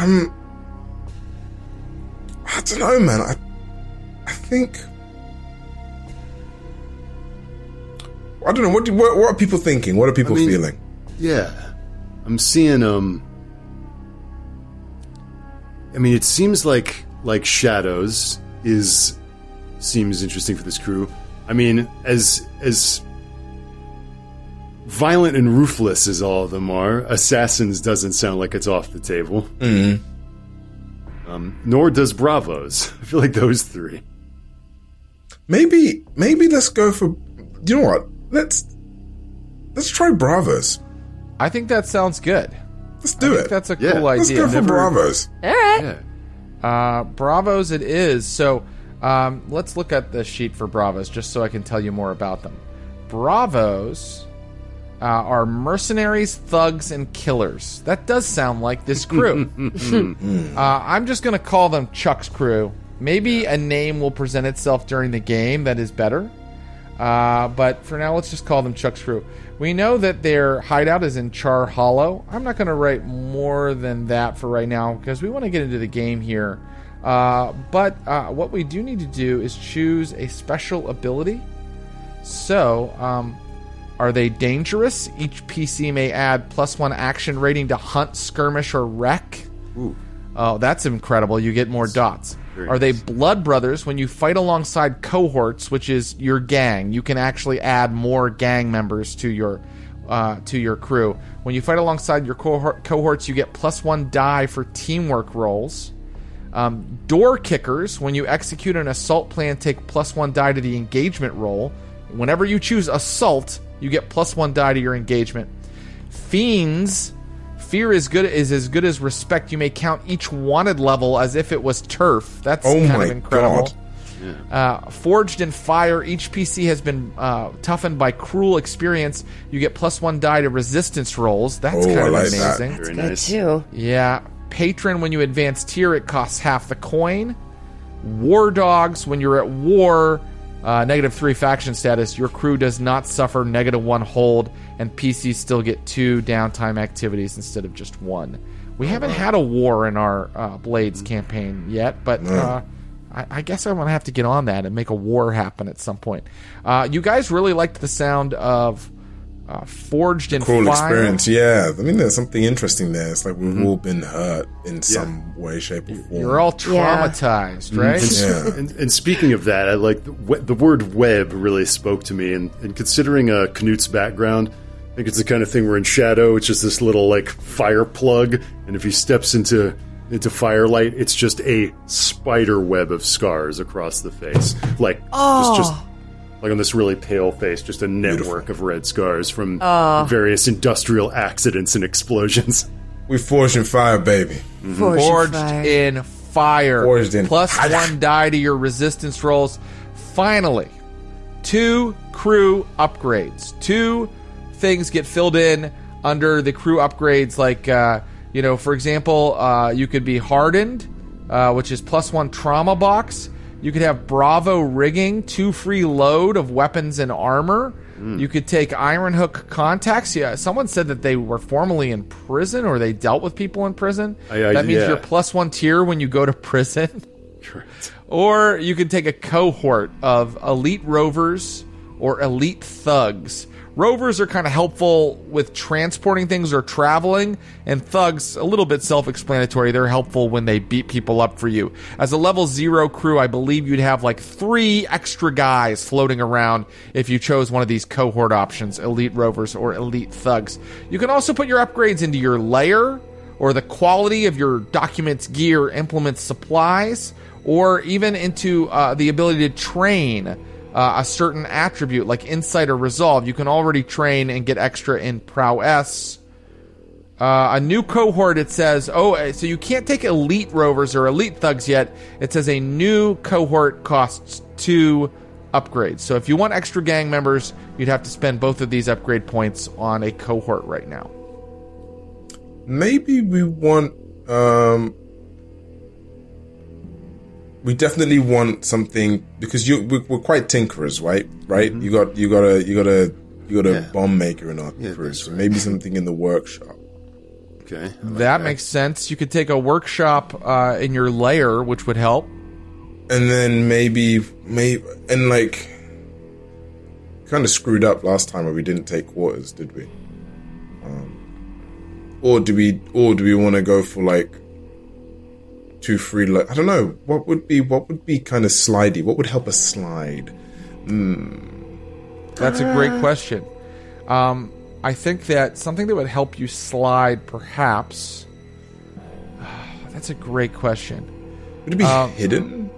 Um, I don't know, man. I, I think. I don't know. What, do, what, what are people thinking? What are people I mean- feeling? Yeah. I'm seeing um I mean it seems like like Shadows is seems interesting for this crew. I mean, as as violent and ruthless as all of them are, Assassins doesn't sound like it's off the table. Mm-hmm. Um, nor does Bravos. I feel like those three. Maybe, maybe let's go for. You know what? Let's let's try Bravos. I think that sounds good. Let's do I think it. that's a Yeah. cool let's idea. go for Never- Bravos. All right. Yeah. Uh, Bravos it is. So um, let's look at the sheet for Bravos just so I can tell you more about them. Bravos uh, are mercenaries, thugs, and killers. That does sound like this crew. uh, I'm just going to call them Chuk's crew. Maybe a name will present itself during the game that is better. Uh, but for now, let's just call them Chuk's crew. We know that their hideout is in Char Hollow. I'm not going to write more than that for right now because we want to get into the game here. Uh, but uh, what we do need to do is choose a special ability. So, um, are they dangerous? Each PC may add plus one action rating to hunt, skirmish, or wreck. Oh, that's incredible. You get more dots. very Are they blood brothers? When you fight alongside cohorts, which is your gang, you can actually add more gang members to your uh, to your crew. When you fight alongside your cohort, cohorts, you get plus one die for teamwork rolls. Um, door kickers, when you execute an assault plan, take plus one die to the engagement roll. Whenever you choose assault, you get plus one die to your engagement. Fiends, fear is good is as good as respect. You may count each wanted level as if it was turf. That's Oh kind my of incredible. God. Uh, forged in fire, each PC has been uh, toughened by cruel experience. You get plus one die to resistance rolls. That's Oh, I kind of like that. amazing. Very Good nice. too. Yeah. Patron, when you advance tier, it costs half the coin. War Dogs, when you're at war, uh, negative three faction status, your crew does not suffer negative one hold, and PCs still get two downtime activities instead of just one. We haven't had a war in our uh, Blades campaign yet, but uh, I, I guess I'm going to have to get on that and make a war happen at some point. Uh, you guys really liked the sound of uh, Forged in Cool Fire. experience, yeah. I mean, there's something interesting there. It's like we've all been hurt in some way, shape, or form. You're all Yeah. traumatized, right? Yeah. And, and speaking of that, I like the, the word web really spoke to me. And, and considering uh, Knut's background, I think it's the kind of thing where in Shadow, it's just this little like fire plug, and if he steps into into firelight, it's just a spider web of scars across the face, like oh. just just like on this really pale face, just a network of red scars from various industrial accidents and explosions. We forged in fire, baby. Forged, Forged fire. in fire. Forged in Plus fire. one die to your resistance rolls. Finally, two crew upgrades. Two things get filled in under the crew upgrades. Like, uh, you know, for example, uh, you could be hardened, uh, which is plus one trauma box. You could have Bravo rigging, two free load of weapons and armor. Mm. You could take Iron Hook contacts. Yeah, someone said that they were formerly in prison or they dealt with people in prison. I- I- that means yeah. you're plus one tier when you go to prison. Or you can take a cohort of elite rovers or elite thugs. Rovers are kind of helpful with transporting things or traveling, and thugs, a little bit self explanatory. They're helpful when they beat people up for you. As a level zero crew, I believe you'd have like three extra guys floating around if you chose one of these cohort options elite rovers or elite thugs. You can also put your upgrades into your layer or the quality of your documents, gear, implements, supplies, or even into uh, the ability to train uh, a certain attribute like insight or resolve. You can already train and get extra in prowess. Uh, a new cohort, it says, oh, uh, so you can't take elite rovers or elite thugs yet. It says a new cohort costs two upgrades. So if you want extra gang members, you'd have to spend both of these upgrade points on a cohort right now. Maybe we want. um We definitely want something because you we're, we're quite tinkerers, right? Right? You got you got a you got a you got a Yeah. bomb maker in our Yeah, crew, so right. maybe something in the workshop. Okay. That makes sense. You could take a workshop uh, in your layer, which would help. and then maybe maybe and like kind of screwed up last time where we didn't take quarters did we um or do we or do we want to go for like two free like i don't know what would be what would be kind of slidey what would help us slide That's a great question. Um, I think that something that would help you slide, perhaps. That's a great question. would it be Um, hidden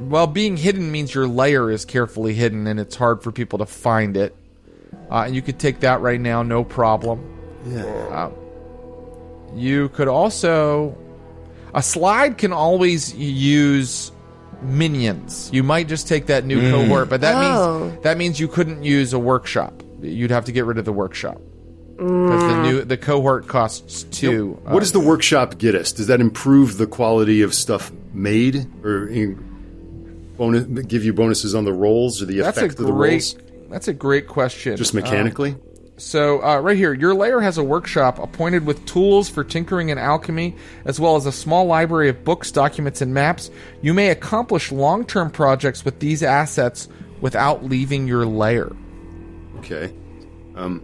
Well, being hidden means your layer is carefully hidden, and it's hard for people to find it. Uh, and you could take that right now, no problem. Yeah. You could also. A slide can always use minions. You might just take that new cohort, but that Oh. means that means you couldn't use a workshop. You'd have to get rid of the workshop because the new the cohort costs two. Uh, What does the workshop get us? Does that improve the quality of stuff made, or in- bonus give you bonuses on the rolls or the that's a effect of the great. rolls? That's a great question. Just Um, mechanically. So, uh, right here, your layer has a workshop appointed with tools for tinkering and alchemy, as well as a small library of books, documents, and maps. You may accomplish long term projects with these assets without leaving your layer. okay. Um.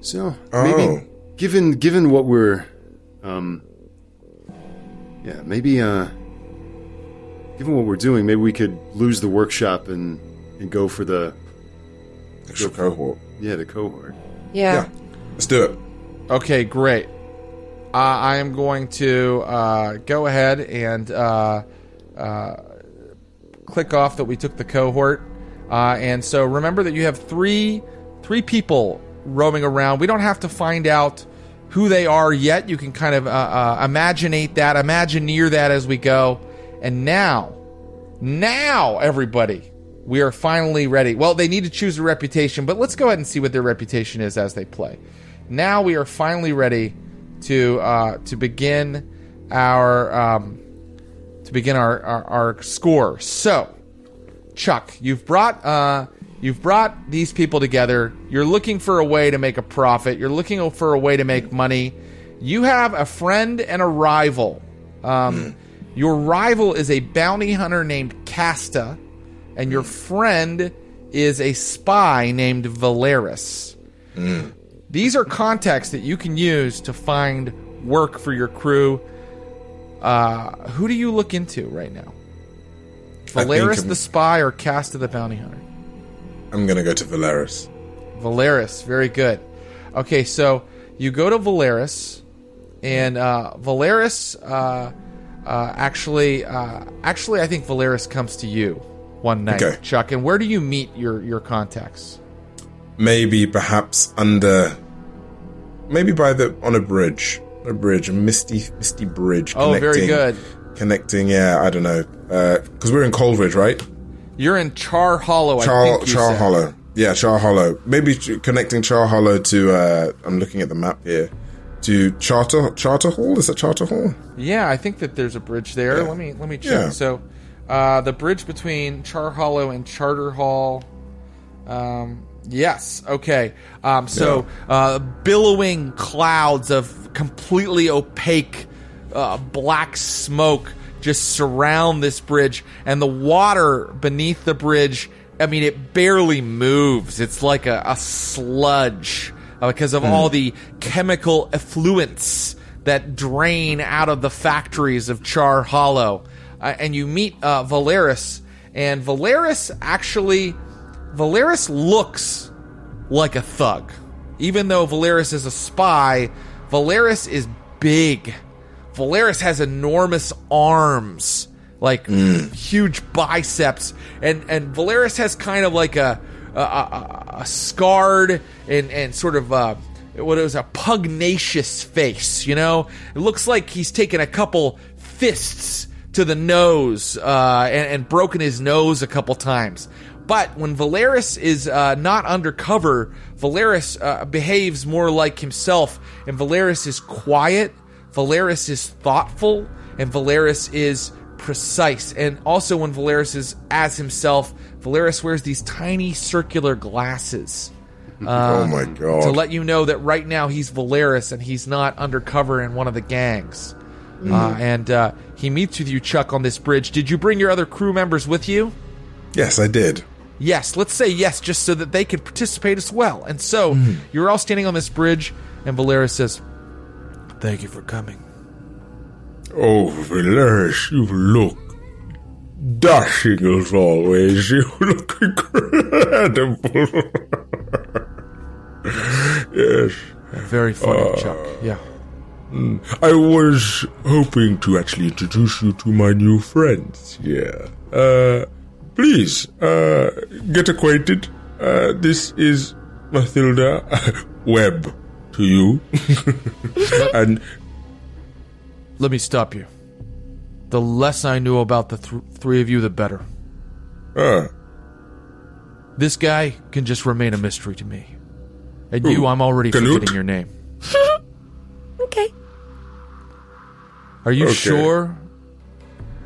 So Oh. maybe given given what we're, um. Yeah, maybe uh. Given what we're doing, maybe we could lose the workshop and and go for the extra cohort yeah the cohort. Yeah. yeah let's do it Okay, great. Uh, I am going to uh, go ahead and uh, uh, click off that we took the cohort. Uh, and so remember that you have three three people roaming around. We don't have to find out who they are yet. You can kind of uh, uh, imaginate that, imagineer that as we go. And now Now, everybody, we are finally ready. Well, they need to choose a reputation, but let's go ahead and see what their reputation is as they play. Now we are finally ready to uh, to begin our um, to begin our, our, our score. So, Chuk, you've brought uh, you've brought these people together. You're looking for a way to make a profit. You're looking for a way to make money. You have a friend and a rival. Um, your rival is a bounty hunter named Casta, and your friend is a spy named Valeris. These are contacts that you can use to find work for your crew. Uh, who do you look into right now? Valeris the spy or Casta the bounty hunter? I'm gonna go to Valeris. Valeris, very good. Okay, so you go to Valeris, and uh, Valeris uh, uh, actually, uh, actually, I think Valeris comes to you one night, Okay. Chuk. And where do you meet your your contacts? Maybe perhaps under, maybe by the on a bridge, a bridge, a misty, misty bridge. Oh, very good. Connecting, yeah, I don't know, because we're in Coalridge, right? You're in Char Hollow. I Char Char said. Hollow. Yeah, Char Hollow. Maybe connecting Char Hollow to. Uh, I'm looking at the map here. To Charter Charter Hall. Is that Charter Hall? Yeah, I think that there's a bridge there. Yeah. Let me let me check. Yeah. So, uh, the bridge between Char Hollow and Charter Hall. Um, yes. Okay. Um, so, uh, billowing clouds of completely opaque uh, black smoke just surround this bridge, and the water beneath the bridge. I mean, it barely moves. It's like a, a sludge uh, because of all the chemical effluents that drain out of the factories of Char Hollow. Uh, and you meet uh, Valeris, and Valeris actually, Valeris looks like a thug. Even though Valeris is a spy, Valeris is big. Valeris has enormous arms, like huge biceps, and and Valeris has kind of like a a, a, a scarred and and sort of uh what is a pugnacious face. You know, it looks like he's taken a couple fists to the nose uh, and, and broken his nose a couple times. But when Valeris is uh, not undercover, Valeris uh, behaves more like himself, and Valeris is quiet. Valeris is thoughtful, and Valeris is precise. And also, when Valeris is as himself, Valeris wears these tiny circular glasses oh my god! to let you know that right now he's Valeris and he's not undercover in one of the gangs. Uh, and uh, he meets with you, Chuk, on this bridge. Did you bring your other crew members with you? yes, I did. Yes, let's say yes, just so that they could participate as well. And so you're all standing on this bridge, and Valeris says, "Thank you for coming." Oh, Valeris, you look dashing as always. You look incredible. yes. Very funny, Chuk. Yeah. I was hoping to actually introduce you to my new friends here. Uh, please, uh, get acquainted. Uh, this is Mathilda Webb to you. and Let me stop you. The less I knew about the th- three of you, the better. uh, This guy can just remain a mystery to me. And you, I'm already Canute? forgetting your name. Okay. Are you Okay. sure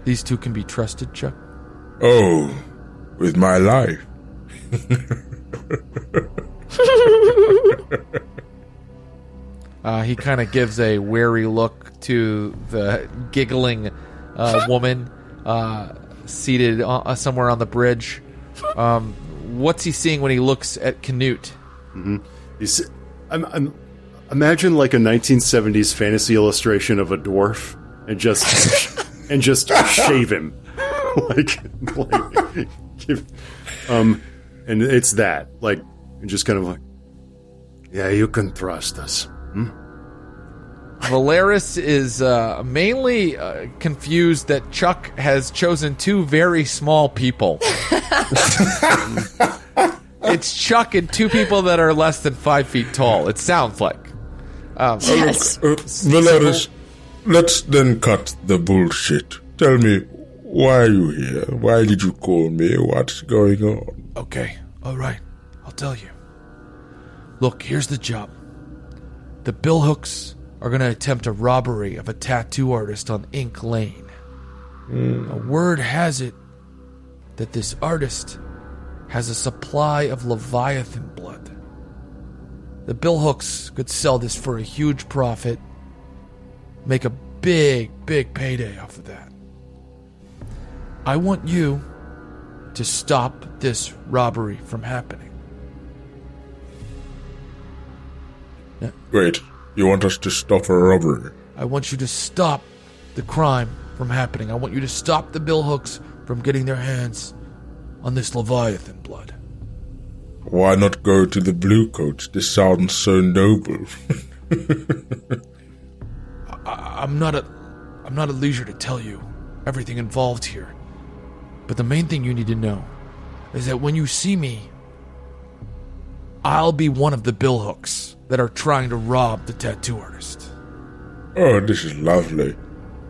these two can be trusted, Chuk? oh, with my life. Uh, he kind of gives a wary look to the giggling uh, woman uh, seated uh, somewhere on the bridge. Um, what's he seeing when he looks at Canute? He's, I'm, I'm, imagine like a 1970s fantasy illustration of a dwarf and just and just shave him like, like give, um and it's that like and just kind of like yeah you can trust us Valeris is uh, mainly uh, confused that Chuk has chosen two very small people. it's Chuk and two people that are less than five feet tall. It sounds like. Um, Yes. Uh, Valeris, let's then cut the bullshit. Tell me, Why are you here? Why did you call me? What's going on? Okay, all right. I'll tell you. Look, here's the job. The Billhooks are going to attempt a robbery of a tattoo artist on Ink Lane. A word has it that this artist has a supply of Leviathan blood. The Billhooks could sell this for a huge profit, make a big, big payday off of that. I want you to stop this robbery from happening. Wait, you want us to stop a robbery? I want you to stop the crime from happening. I want you to stop the Billhooks from getting their hands on this Leviathan blood. Why not go to the blue coats? This sounds so noble. I, I'm not at I'm not at leisure to tell you everything involved here. But the main thing you need to know is that when you see me, I'll be one of the Billhooks that are trying to rob the tattoo artist. oh, this is lovely.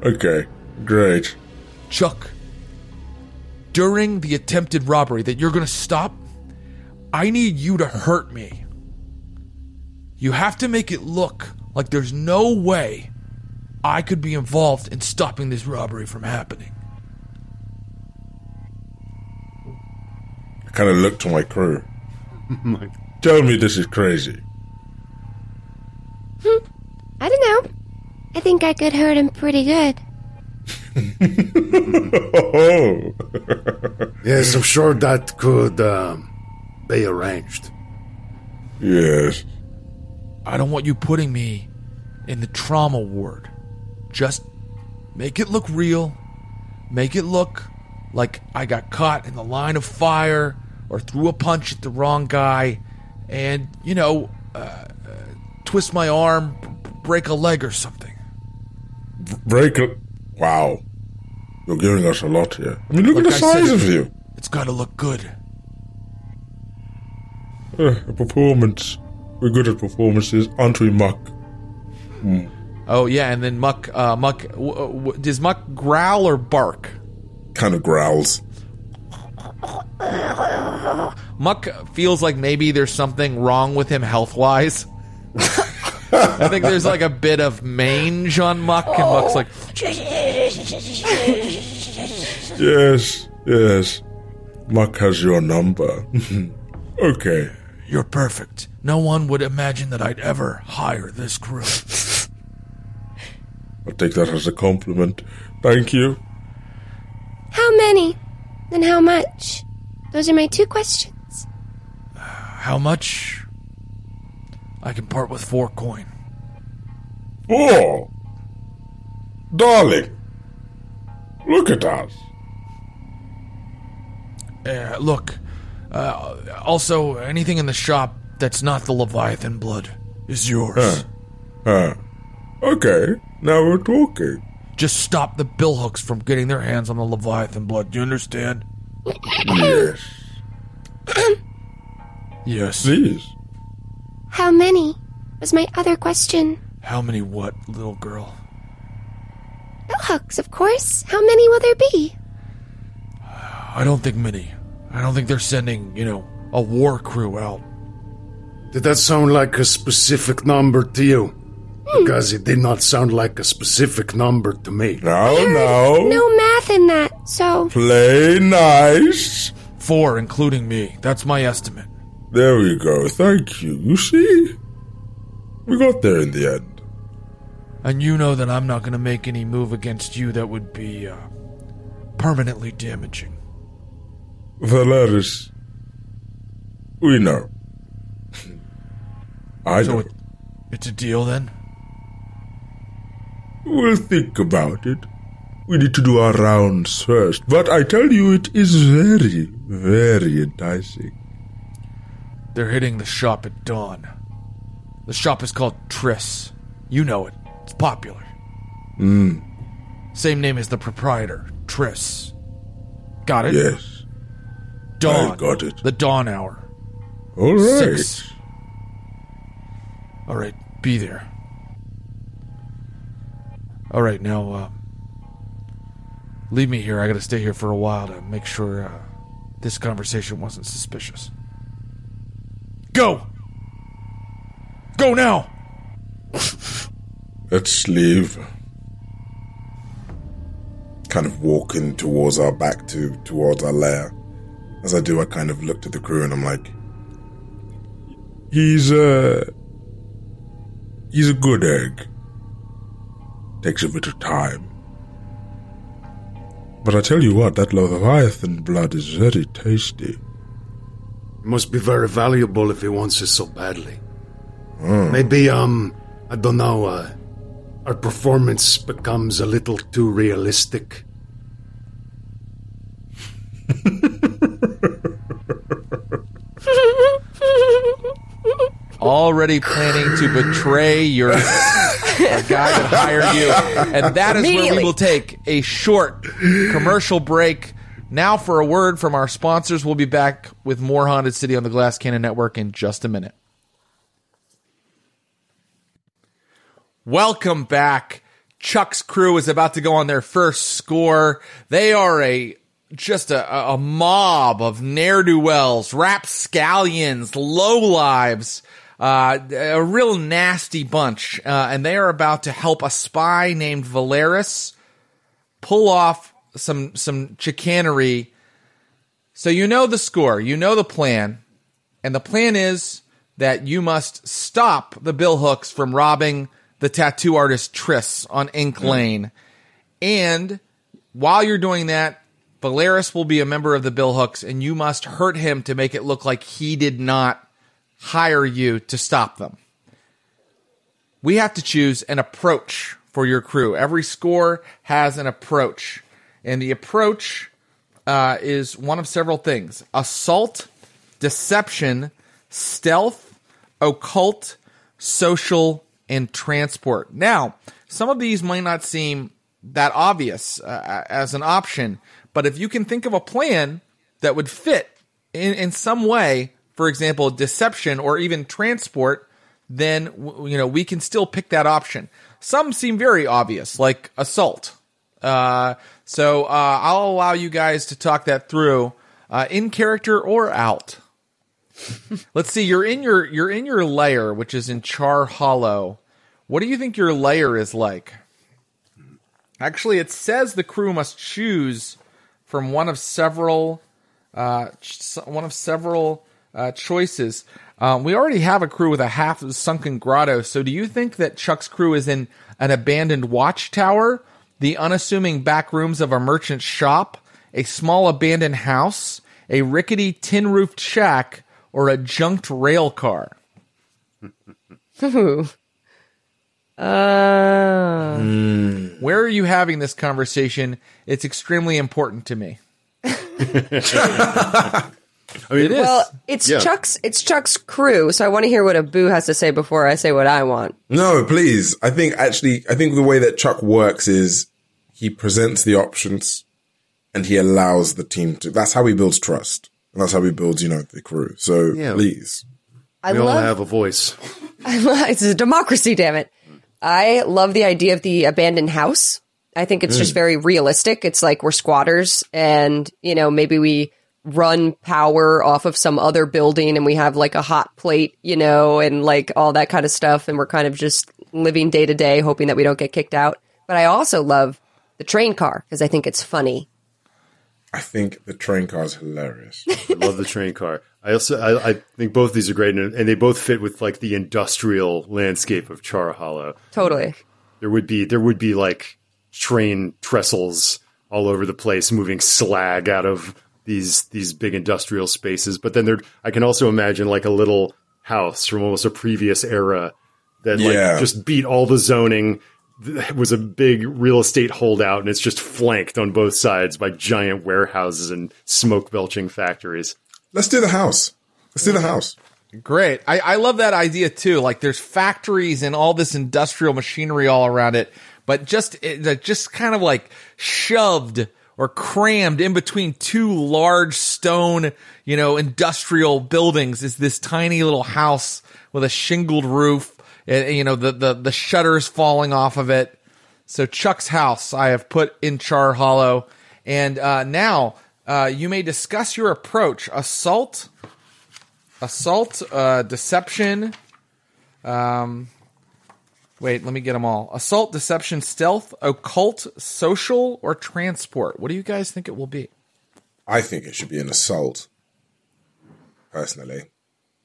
Okay, great. Chuk, during the attempted robbery that you're going to stop, I need you to hurt me. You have to make it look like there's no way I could be involved in stopping this robbery from happening. I kind of look to my crew. Tell me this is crazy. I don't know. I think I could hurt him pretty good. Yes, I'm sure that could um, be arranged. yes. I don't want you putting me in the trauma ward. Just make it look real. Make it look like I got caught in the line of fire or threw a punch at the wrong guy and, you know, uh, uh, twist my arm, b- break a leg or something. Break it. Wow. You're giving us a lot here. I mean, look Like at the I said, size of you. It's got to look good. Uh, a performance. We're good at performances, aren't we, Muck? Oh yeah, and then Muck, uh, Muck, w- w- does Muck growl or bark? Kind of growls. Muck feels like maybe there's something wrong with him health wise. I think there's like a bit of mange on Muck, and Muck's like, Yes, yes. Muck has your number. okay. You're perfect. No one would imagine that I'd ever hire this crew. I'll take that as a compliment. Thank you. How many? And how much? Those are my two questions. How much? I can part with four coin. Oh! Darling! Look at us. Uh, look, uh, also, anything in the shop that's not the Leviathan blood is yours. Huh. Okay, now we're talking. Just stop the billhooks from getting their hands on the Leviathan blood. Do you understand? Yes. Yes. Please. How many? Was my other question. How many what, little girl? Billhooks, of course. How many will there be? I don't think many. I don't think they're sending, you know, a war crew out. Did that sound like a specific number to you? Because it did not sound like a specific number to me. Now, no. No math in that, so. Play nice. Four, including me. That's my estimate. There we go. Thank you. You see? We got there in the end. And you know that I'm not going to make any move against you that would be uh, permanently damaging. Valeris. We know. I So know. it, it's a deal then? We'll think about it. We need to do our rounds first. But I tell you, it is very, very enticing. They're hitting the shop at dawn. The shop is called Triss. You know it. It's popular. Hmm. Same name as the proprietor, Triss. Got it? Yes. Dawn. I got it. The dawn hour. All right. Six. All right, be there. All right, now, uh, Leave me here. I got to stay here for a while to make sure uh, this conversation wasn't suspicious. Go! Go now! Let's leave. Kind of walking towards our back to towards our lair. As I do, I kind of looked at the crew and I'm like, "He's a, he's a good egg. Takes a bit of time, but I tell you what, that Leviathan blood is very tasty. It must be very valuable if he wants it so badly. Maybe, um, I don't know, uh, our performance becomes a little too realistic. Already planning to betray your guy that hired you. And that is where we will take a short commercial break. Now for a word from our sponsors. We'll be back with more Haunted City on the Glass Cannon Network in just a minute. Welcome back. Chuk's crew is about to go on their first score. They are a just a, a- mob of ne'er do wells, rapscallions, lowlives, uh, a real nasty bunch, uh, and they are about to help a spy named Valeris pull off some some chicanery. So you know the score, you know the plan, and the plan is that you must stop the Billhooks from robbing the tattoo artist Triss on Ink Lane. And while you're doing that, Valeris will be a member of the Billhooks, and you must hurt him to make it look like he did not hire you to stop them. We have to choose an approach for your crew. Every score has an approach, and the approach uh, is one of several things assault, deception, stealth, occult, social, and transport. Now, some of these might not seem that obvious uh, as an option, but if you can think of a plan that would fit in, in some way, for example, deception or even transport, then you know we can still pick that option. Some seem very obvious, like assault. Uh, so uh, I'll allow you guys to talk that through uh, in character or out. Let's see. You're in your you're in your layer, which is in Charhollow. What do you think your layer is like? Actually, it says the crew must choose from one of several uh, one of several uh, choices. Um, we already have a crew with a half sunken grotto. So, do you think that Chuk's crew is in an abandoned watchtower, the unassuming back rooms of a merchant shop, a small abandoned house, a rickety tin roofed shack, or a junked rail car? Ooh. Uh, Where are you having this conversation? It's extremely important to me. I mean, It is. well, it's Yeah. Chuk's. It's Chuk's crew, so I want to hear what Abu has to say before I say what I want. No, please. I think actually, I think the way that Chuk works is he presents the options and he allows the team to. That's how he builds trust. And that's how he builds, you know, the crew. So Yeah. please. I we all have a voice. it's a democracy, damn it. I love the idea of the abandoned house. I think it's just mm. very realistic. It's like we're squatters and, you know, maybe we run power off of some other building and we have like a hot plate, you know, and like all that kind of stuff. And we're kind of just living day to day, hoping that we don't get kicked out. But I also love the train car because I think it's funny. I think the train car is hilarious. I love the train car. I also I, I think both these are great, and, and they both fit with like the industrial landscape of Charhollow. Totally. There would be there would be like train trestles all over the place, moving slag out of these these big industrial spaces. But then there, I can also imagine like a little house from almost a previous era that like just beat all the zoning. It was a big real estate holdout, and it's just flanked on both sides by giant warehouses and smoke belching factories. Let's do the house. Let's do the house. Great. I, I love that idea too. Like there's factories and all this industrial machinery all around it, but just it, just kind of like shoved or crammed in between two large stone, you know, industrial buildings is this tiny little house with a shingled roof and you know the the the shutters falling off of it. So Chuk's house I have put in Charhollow, and uh, now uh, you may discuss your approach: assault, assault, uh, deception. Um, wait, let me get them all: assault, deception, stealth, occult, social, or transport. What do you guys think it will be? I think it should be an assault. Personally,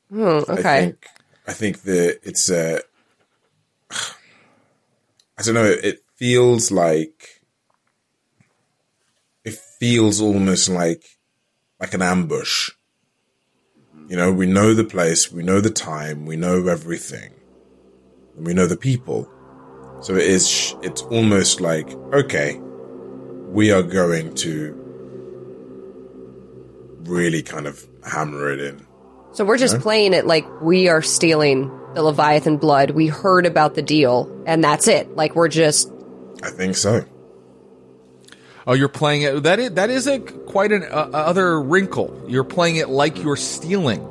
Hmm, okay. I think I think that it's a. I don't know. It feels like it feels almost like like an ambush. You know, we know the place, we know the time, we know everything, and we know the people. So it is. It's almost like okay, we are going to really kind of hammer it in. So we're just playing it like we are stealing the Leviathan blood. We heard about the deal, and that's it. Like we're just I think so. Oh, you're playing it. That is, that is a quite an uh, other wrinkle. You're playing it like you're stealing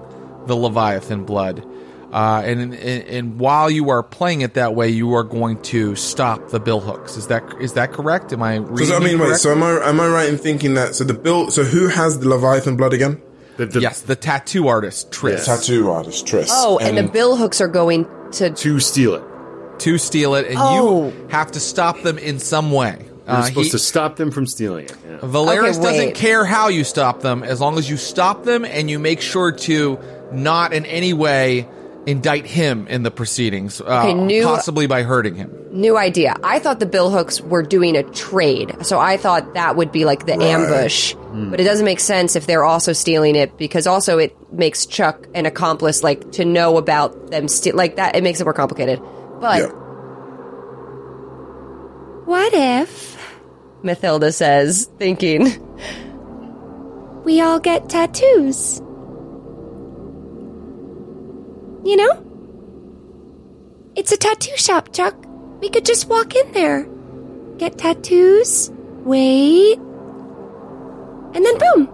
the Leviathan blood, uh, and, and and while you are playing it that way, you are going to stop the Billhooks. Is that is that correct? Am I reading? Because I mean, wait. So am I? Am I right in thinking that? So the bill. So who has the Leviathan blood again? The, the, yes, the tattoo artist Triss Tattoo artist Triss. oh, and, the Billhooks are going to. To steal it. to steal it, and Oh. you have to stop them in some way. You're Uh, supposed he- to stop them from stealing it. Yeah. Valeris Okay, doesn't care how you stop them as long as you stop them and you make sure to not in any way indict him in the proceedings, uh, Okay, new- possibly by hurting him. New idea. I thought the Billhooks were doing a trade, so I thought that would be like the ambush. But it doesn't make sense if they're also stealing it because also it makes Chuk an accomplice, like to know about them steal like that. It makes it more complicated. But Yeah. What if Mathilda says, thinking, we all get tattoos? You know? It's a tattoo shop, Chuk. We could just walk in there, get tattoos, wait, and then boom.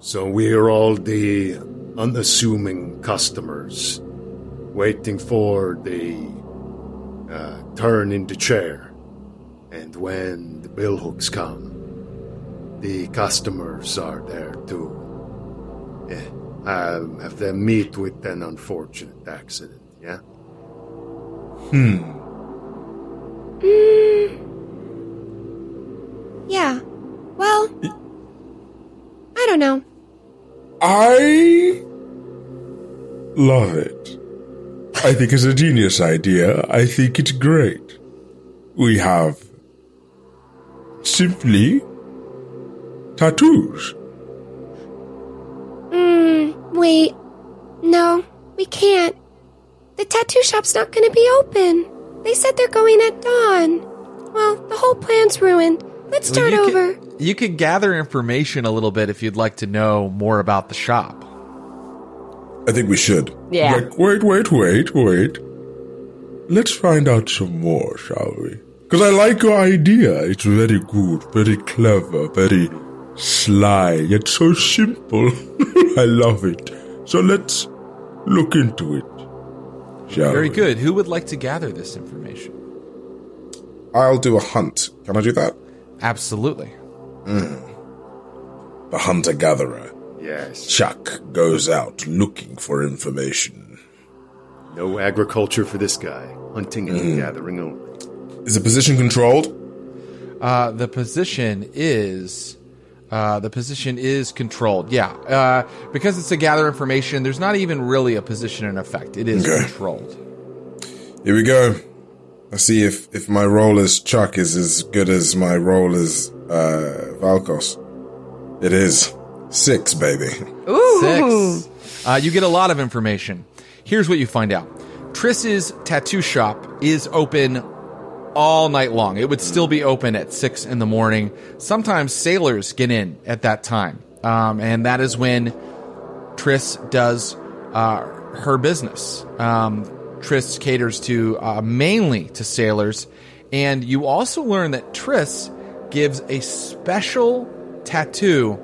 So we're all the unassuming customers, waiting for the uh, turn in the chair. And when the Billhooks come, the customers are there too. Yeah, um, have them meet with an unfortunate accident. Yeah. Hmm. Mm. Yeah. Well, I don't know. I love it. I think it's a genius idea. I think it's great. We have simply tattoos. Wait. No, we can't. The tattoo shop's not going to be open. They said they're going at dawn. Well, the whole plan's ruined. Let's Well, start you over. Could, you could gather information a little bit if you'd like to know more about the shop. I think we should. yeah. Like, wait, wait, wait, wait. Let's find out some more, shall we? Because I like your idea. It's very good, very clever, very sly, yet so simple. I love it. So let's look into it. Shall Very we? good. Who would like to gather this information? I'll do a hunt. Can I do that? Absolutely. The hunter gatherer. Yes. Chuk goes out looking for information. No agriculture for this guy. Hunting and gathering only. Is the position controlled? Uh, the position is uh, the position is controlled. Yeah, uh, because it's to gather information. There's not even really a position in effect. It is Okay. controlled. Here we go. Let's see if, if my role as Chuk is as good as my role as uh, Valkos. It is. Six, baby. Six. Uh, you get a lot of information. Here's what you find out: Triss's tattoo shop is open all night long. It would still be open at six in the morning. Sometimes sailors get in at that time, um, and that is when Triss does uh, her business. Um, Triss caters to uh, mainly to sailors, and you also learn that Triss gives a special tattoo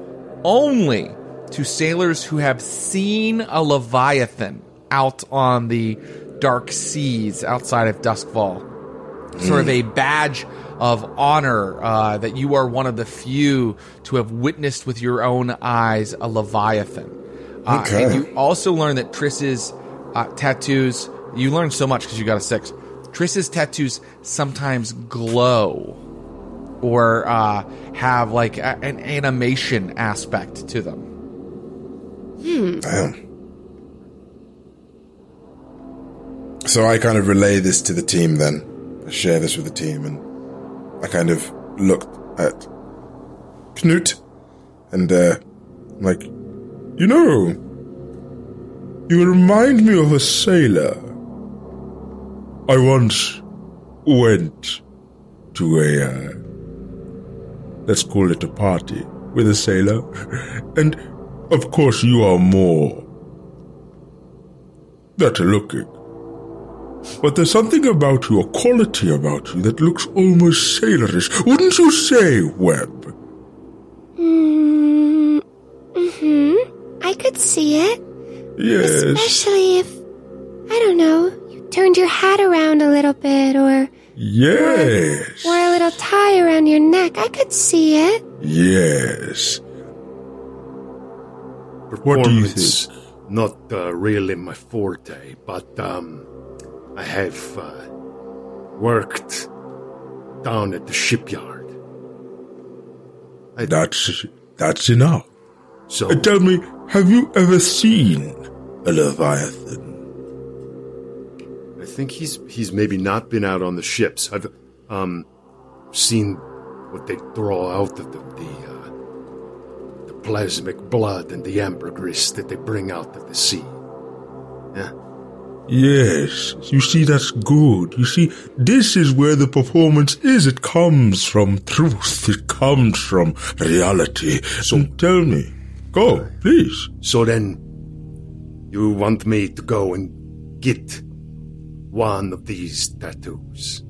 only to sailors who have seen a leviathan out on the dark seas outside of Doskvol sort of a badge of honor uh, that you are one of the few to have witnessed with your own eyes a leviathan. Uh, Okay. And you also learn that Triss's uh, tattoos. You learn so much because you got a six. Triss's tattoos sometimes glow or uh, have like a, an animation aspect to them. Damn. So I kind of relay this to the team then. Share this with the team and I kind of looked at Knut and uh I'm like You know, you remind me of a sailor. I once went to a, uh, let's call it a party with a sailor. And of course, you are more better looking. But there's something about you, a quality about you, that looks almost sailorish. Wouldn't you say, Webb? Mm, hmm I could see it. Yes. Especially if, I don't know, you turned your hat around a little bit or Yes. wore a little tie around your neck. I could see it. Yes. What do you Performance, think? Not uh, really my forte, but um, I have uh, worked down at the shipyard. That's that's enough. So Uh, tell me, have you ever seen a leviathan? I think he's he's maybe not been out on the ships. I've um seen what they draw out of them, the uh, the plasmic blood and the ambergris that they bring out of the sea. Yeah. Yes, you see, that's good. You see, this is where the performance is. It comes from truth. It comes from reality. So tell me, go, please. So then, you want me to go and get one of these tattoos?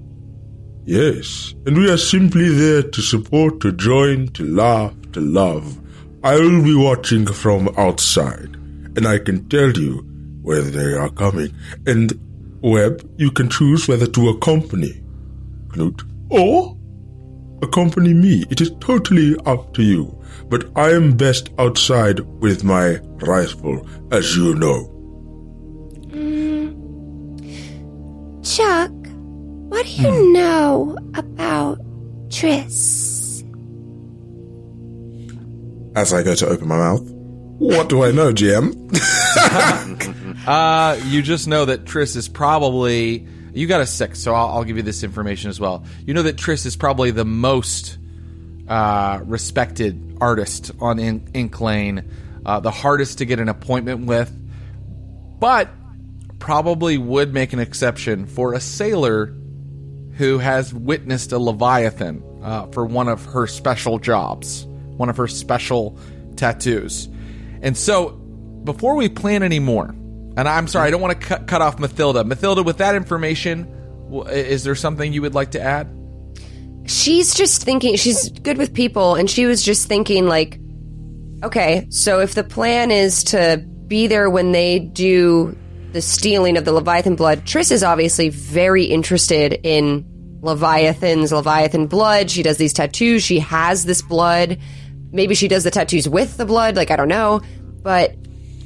Yes, and we are simply there to support, to join, to laugh, to love. I will be watching from outside, and I can tell you whether they are coming. And, Webb, you can choose whether to accompany Knut or accompany me. It is totally up to you. But I am best outside with my rifle, as you know. Mm. Chuk, what do you hmm. know about Triss? as I go to open my mouth. What do I know, GM? Uh, you just know that Triss is probably you got a six, so I'll, I'll give you this information as well. You know that Triss is probably the most uh, respected artist on In- Ink Lane, uh, the hardest to get an appointment with, but probably would make an exception for a sailor who has witnessed a leviathan uh, for one of her special jobs, one of her special tattoos. And so, before we plan any more, and I'm sorry, I don't want to cut, cut off Mathilda. Mathilda, with that information, is there something you would like to add? she's just thinking she's good with people and she was just thinking like okay so if the plan is to be there when they do the stealing of the leviathan blood triss is obviously very interested in leviathans leviathan blood she does these tattoos she has this blood maybe she does the tattoos with the blood like i don't know but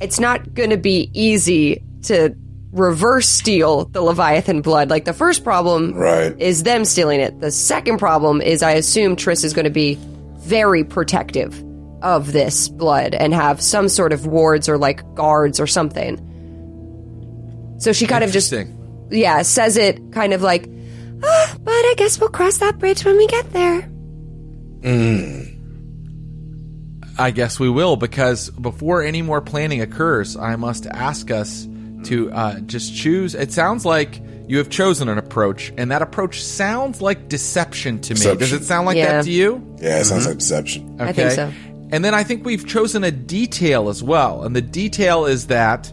it's not going to be easy to reverse steal the leviathan blood like the first problem Right. is them stealing it. The second problem is I assume Triss is going to be very protective of this blood and have some sort of wards or like guards or something. So she kind of just yeah, says it kind of like Ah, but I guess we'll cross that bridge when we get there. I guess we will, because before any more planning occurs, I must ask us to uh, just choose. It sounds like you have chosen an approach, and that approach sounds like deception to me. Does it sound like Yeah. that to you? Yeah, it sounds like deception. I think so. And then I think we've chosen a detail as well. And the detail is that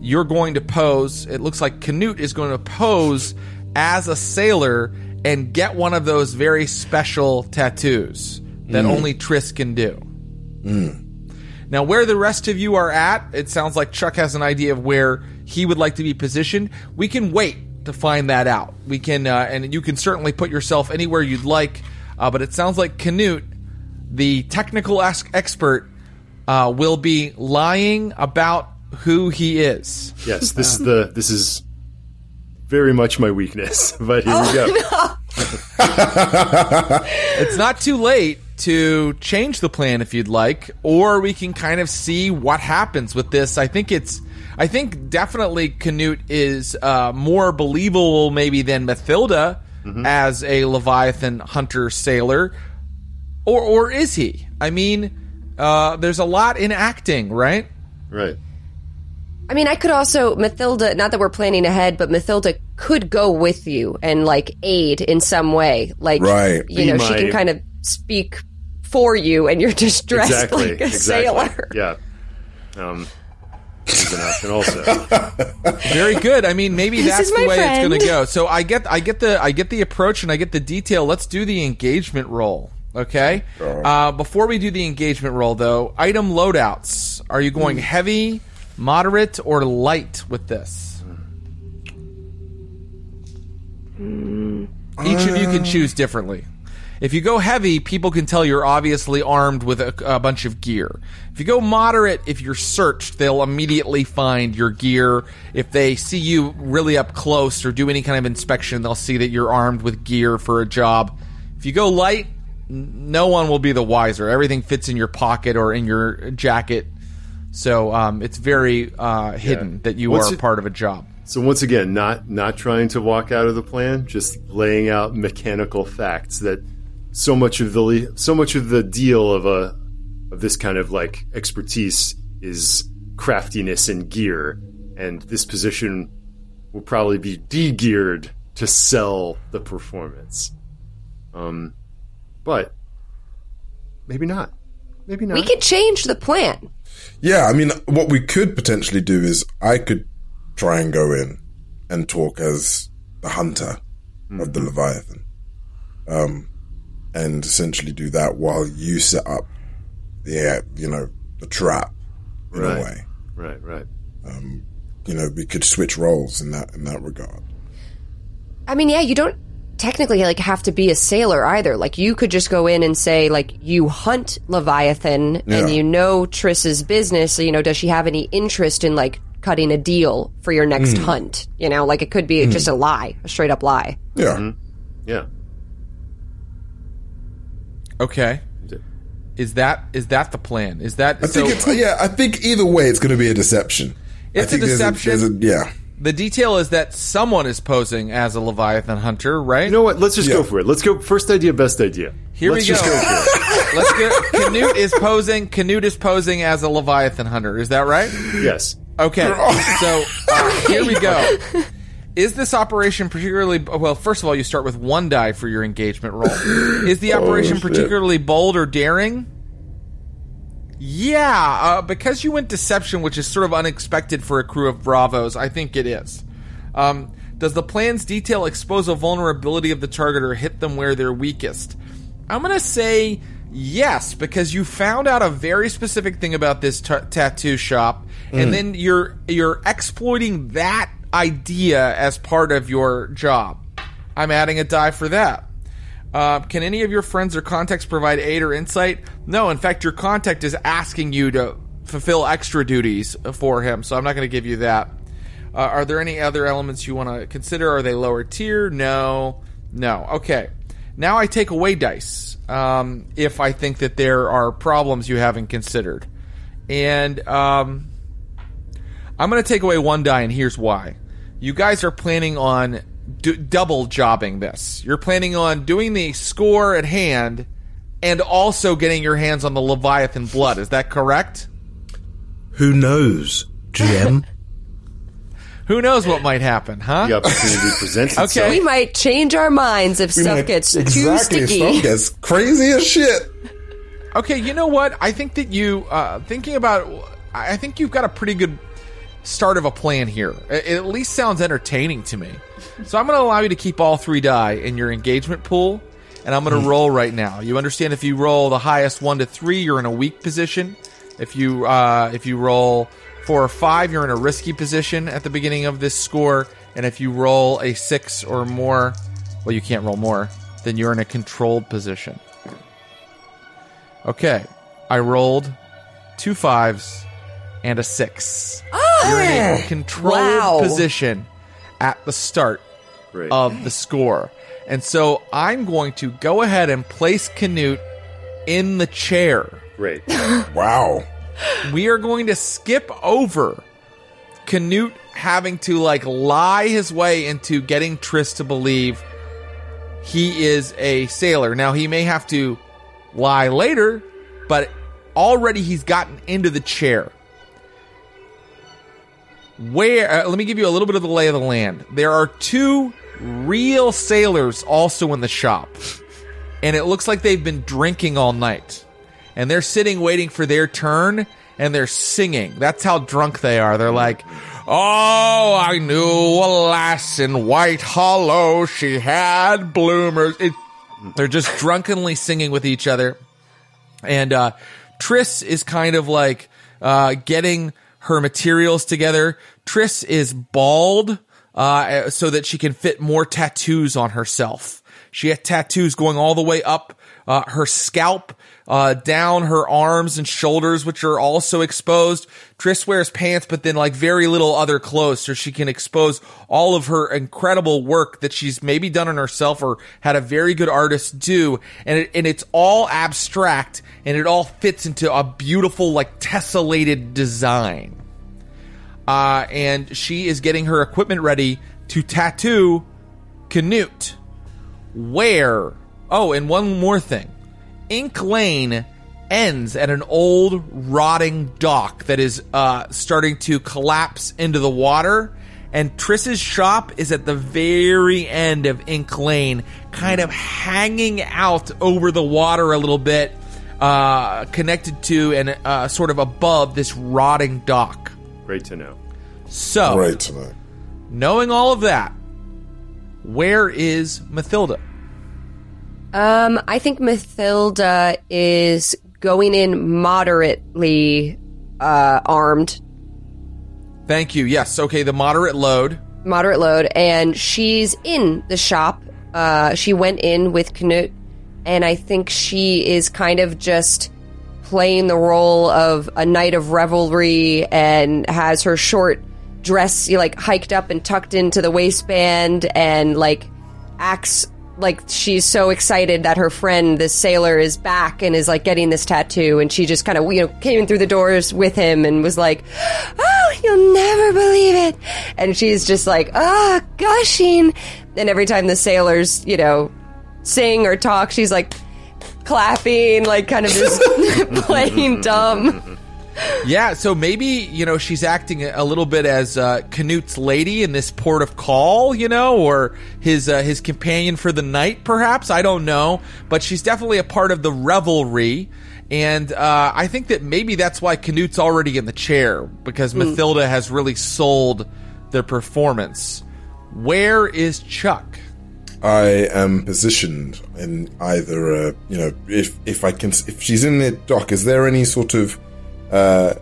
you're going to pose, it looks like Canute is going to pose as a sailor and get one of those very special tattoos that only Triss can do. Now, where the rest of you are at, it sounds like Chuk has an idea of where he would like to be positioned. We can wait to find that out. We can, uh, and you can certainly put yourself anywhere you'd like. Uh, but it sounds like Canute, the technical ex- expert, uh, will be lying about who he is. Yes, this is the this is very much my weakness. But here we go. It's not too late to change the plan if you'd like, or we can kind of see what happens with this. I think it's, I think definitely Canute is uh, more believable maybe than Mathilda as a Leviathan hunter sailor, or or is he? I mean, uh, there's a lot in acting, right? Right. I mean, I could also Mathilda. Not that we're planning ahead, but Mathilda could go with you and like aid in some way. Like, Right. You Be know, she can kind of speak for you, and you're just dressed exactly. like a exactly. sailor. Yeah. Um, is an option also. Very good. I mean, maybe that's the my way it's going to go. So I get, I get the, I get the approach and I get the detail. Let's do the engagement roll. Okay. Uh, before we do the engagement roll, though, item loadouts. Are you going heavy, moderate, or light with this? Each of you can choose differently. If you go heavy, people can tell you're obviously armed with a, a bunch of gear. If you go moderate, if you're searched, they'll immediately find your gear. If they see you really up close or do any kind of inspection, they'll see that you're armed with gear for a job. If you go light, n- no one will be the wiser. Everything fits in your pocket or in your jacket. So um, it's very uh, hidden that you Once are it- part of a job. So once again, not not trying to walk out of the plan, just laying out mechanical facts that so much of the so much of the deal of a of this kind of like expertise is craftiness and gear, and this position will probably be de-geared to sell the performance. Um, but maybe not. Maybe not. We can change the plan. Yeah, I mean, what we could potentially do is I could try and go in and talk as the hunter of the Leviathan, um, and essentially do that while you set up the, uh, you know, the trap in Right. a way. right, right. You know, we could switch roles in that in that regard. I mean, yeah, you don't technically like have to be a sailor either. Like you could just go in and say like you hunt Leviathan Yeah. and you know Triss's business. So, you know, does she have any interest in like cutting a deal for your next Hmm. hunt? You know, like it could be just a lie, a straight up lie. Yeah, Yeah. Okay. Is that is that the plan? Is that I so? think it's yeah. I think either way, it's going to be a deception. I It's a think there's deception. there's a, yeah. The detail is that someone is posing as a Leviathan hunter, right? You know what? Let's just Yeah. go for it. Let's go. First idea, best idea. Here Let's we just go. go for it. Let's go. Canute is posing. Canute is posing as a Leviathan hunter. Is that right? Yes. Okay. So uh, here we go. Is this operation particularly well? First of all, you start with one die for your engagement roll. Is the operation shit. particularly bold or daring? Yeah, uh, because you went deception, which is sort of unexpected for a crew of bravos. I think it is. Um, does the plan's detail expose a vulnerability of the target or hit them where they're weakest? I'm going to say yes, because you found out a very specific thing about this ta tattoo shop, and then you're you're exploiting that idea as part of your job. I'm adding a die for that. Uh, can any of your friends or contacts provide aid or insight? No, in fact, your contact is asking you to fulfill extra duties for him, so I'm not going to give you that. Uh, are there any other elements you want to consider? Are they lower tier? No. No. Okay. Now I take away dice um, if I think that there are problems you haven't considered. And um, I'm going to take away one die, and here's why. You guys are planning on d- double jobbing this. You're planning on doing the score at hand and also getting your hands on the Leviathan blood. Is that correct? Who knows, GM? Who knows what might happen, huh? The opportunity presents itself. Okay. We might change our minds if stuff gets too exactly. sticky. Stuff gets crazy as shit. Okay, you know what? I think that you uh, thinking about. I I think you've got a pretty good start of a plan here. It at least sounds entertaining to me. So I'm going to allow you to keep all three die in your engagement pool, and I'm going to roll right now. You understand? If you roll the highest one to three, you're in a weak position. If you uh, if you roll four or five, you're in a risky position at the beginning of this score. and if you roll a six or more, well, you can't roll more, then you're in a controlled position. Okay, I rolled two fives and a six. You're in a controlled Wow. position at the start Great. of the score. And so I'm going to go ahead and place Canute in the chair. Great. Wow. We are going to skip over Canute having to like lie his way into getting Triss to believe he is a sailor. Now he may have to lie later, but already he's gotten into the chair. Where uh, let me give you a little bit of the lay of the land. There are two real sailors also in the shop. And it looks like they've been drinking all night. And they're sitting waiting for their turn and they're singing. That's how drunk they are. They're like, "Oh, I knew a lass in White Hollow. She had bloomers." It, they're just drunkenly singing with each other and uh, Triss is kind of like uh, getting her materials together. Triss is bald uh, so that she can fit more tattoos on herself. She had tattoos going all the way up uh, her scalp, uh, down her arms and shoulders, which are also exposed. Triss wears pants, but then like very little other clothes, so she can expose all of her incredible work that she's maybe done on herself or had a very good artist do. And it, and it's all abstract, and it all fits into a beautiful like tessellated design. Uh, and she is getting her equipment ready to tattoo Canute. Where? Oh, and one more thing. Ink Lane ends at an old rotting dock that is uh, starting to collapse into the water. And Triss's shop is at the very end of Ink Lane, kind of hanging out over the water a little bit, uh, connected to and uh, sort of above this rotting dock. Great to know. So, Great to know. knowing all of that, where is Mathilda? Um, I think Mathilda is going in moderately uh, armed, Thank you. Yes. Okay. The moderate load. moderate load, and she's in the shop. Uh, she went in with Knut, and I think she is kind of just playing the role of a night of revelry and has her short dress like hiked up and tucked into the waistband and like acts like she's so excited that her friend this sailor is back and is like getting this tattoo. And she just kind of you know came in through the doors with him and was like oh you'll never believe it. And she's just like ah gushing. And every time the sailors you know sing or talk she's like clapping like kind of just playing dumb Yeah. So maybe you know she's acting a little bit as uh, Canute's lady in this port of call, you know, or his uh, his companion for the night, perhaps. I don't know, but she's definitely a part of the revelry. And uh, I think that maybe that's why Canute's already in the chair because Mathilda has really sold their performance. Where is Chuk? I am positioned in either, uh, you know, if if I can, if she's in the dock, is there any sort of uh,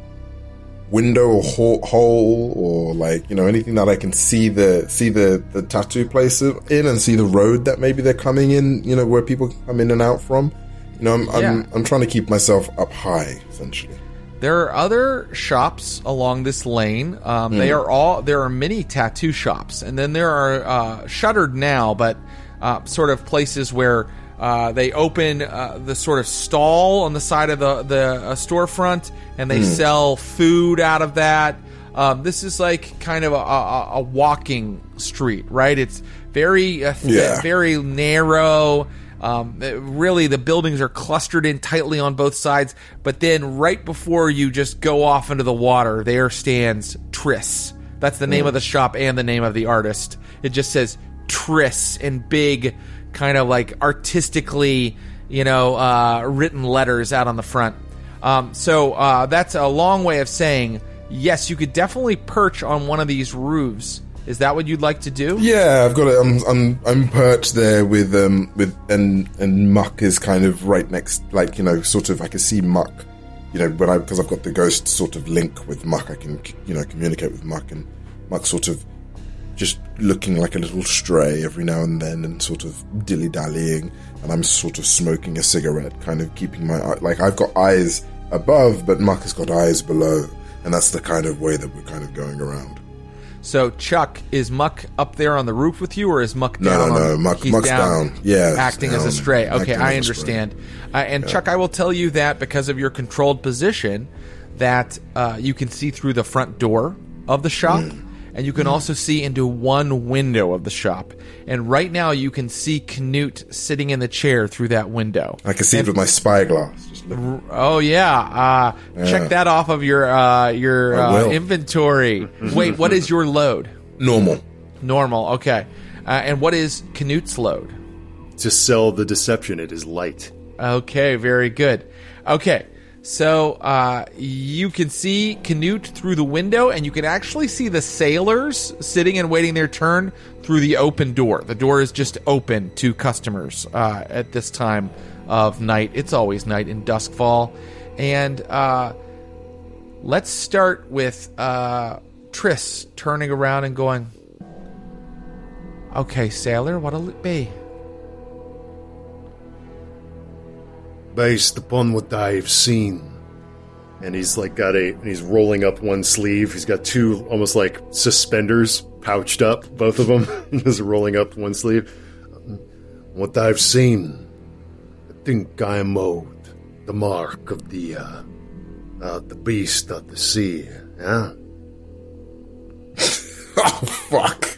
window or ho- hole or like you know anything that I can see the see the the tattoo place in and see the road that maybe they're coming in, you know, where people come in and out from. You know, I'm I'm, Yeah. I'm trying to keep myself up high essentially. There are other shops along this lane. Um, They are all there are many tattoo shops, and then there are uh, shuttered now, but uh, sort of places where uh, they open uh, the sort of stall on the side of the the uh, storefront, and they sell food out of that. Um, this is like kind of a, a, a walking street, right? It's very uh, th- Yeah. very narrow. Um, it- really, the buildings are clustered in tightly on both sides. But then, right before you just go off into the water, there stands Triss. That's the name of the shop and the name of the artist. It just says Triss in big, kind of like artistically, you know, uh, written letters out on the front. Um, so uh, that's a long way of saying yes. You could definitely perch on one of these roofs. Is that what you'd like to do? Yeah, I've got it. I'm I'm I'm perched there with um with and and Muck is kind of right next, like you know, sort of. I can see Muck, you know, when I because I've got the ghost sort of link with Muck. I can you know communicate with Muck and Muck sort of just looking like a little stray every now and then and sort of dilly dallying. And I'm sort of smoking a cigarette, kind of keeping my eye. Like, I've got eyes above, but Muck has got eyes below. And that's the kind of way that we're kind of going around. So Chuk, is Muck up there on the roof with you, or is Muck down? no, no, on, Muck- Muck's down. Yeah, he's acting as a stray. Okay, I understand. Uh, and Chuk, I will tell you that because of your controlled position, that uh, you can see through the front door of the shop, Hmm. And you can also see into one window of the shop. And right now, you can see Knut sitting in the chair through that window. I can see it with my spyglass. Just. Oh yeah, uh, check that off of your uh, your uh, inventory. Wait, what is your load? Normal. Normal. Okay. Uh, and what is Knut's load? To sell the deception, it is light. Okay, very good. Okay, so uh, you can see Canute through the window, and you can actually see the sailors sitting and waiting their turn through the open door. The door is just open to customers uh, at this time of night. It's always night in Doskvol. And uh, let's start with uh, Triss turning around and going, Okay, sailor, what'll it be? Based upon what I've seen. And he's like got a, and he's rolling up one sleeve. He's got two almost like suspenders pouched up, both of them, just rolling up one sleeve. What I've seen, I think I'm owed the mark of the, uh, uh, the beast of the sea. Yeah? Oh, fuck.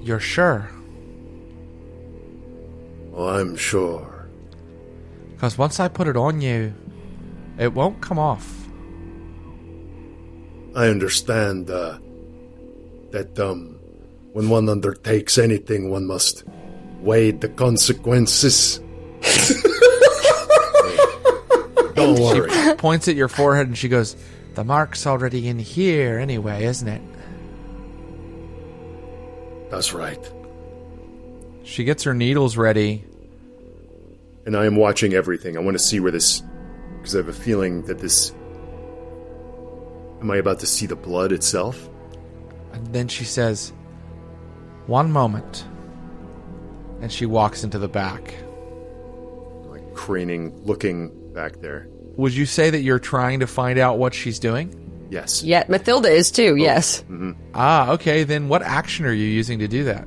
You're sure? I'm sure. Because once I put it on you, it won't come off. I understand uh, that um, when one undertakes anything, one must weigh the consequences. Don't worry. She points at your forehead and she goes, The mark's already in here anyway, isn't it? That's right. She gets her needles ready. And I am watching everything. I want to see where this. Because I have a feeling that this. Am I about to see the blood itself? And then she says, One moment. And she walks into the back. Like craning, looking back there. Would you say that you're trying to find out what she's doing? Yes. Yeah, Mathilda is too. Yes. Ah, okay. Then what action are you using to do that?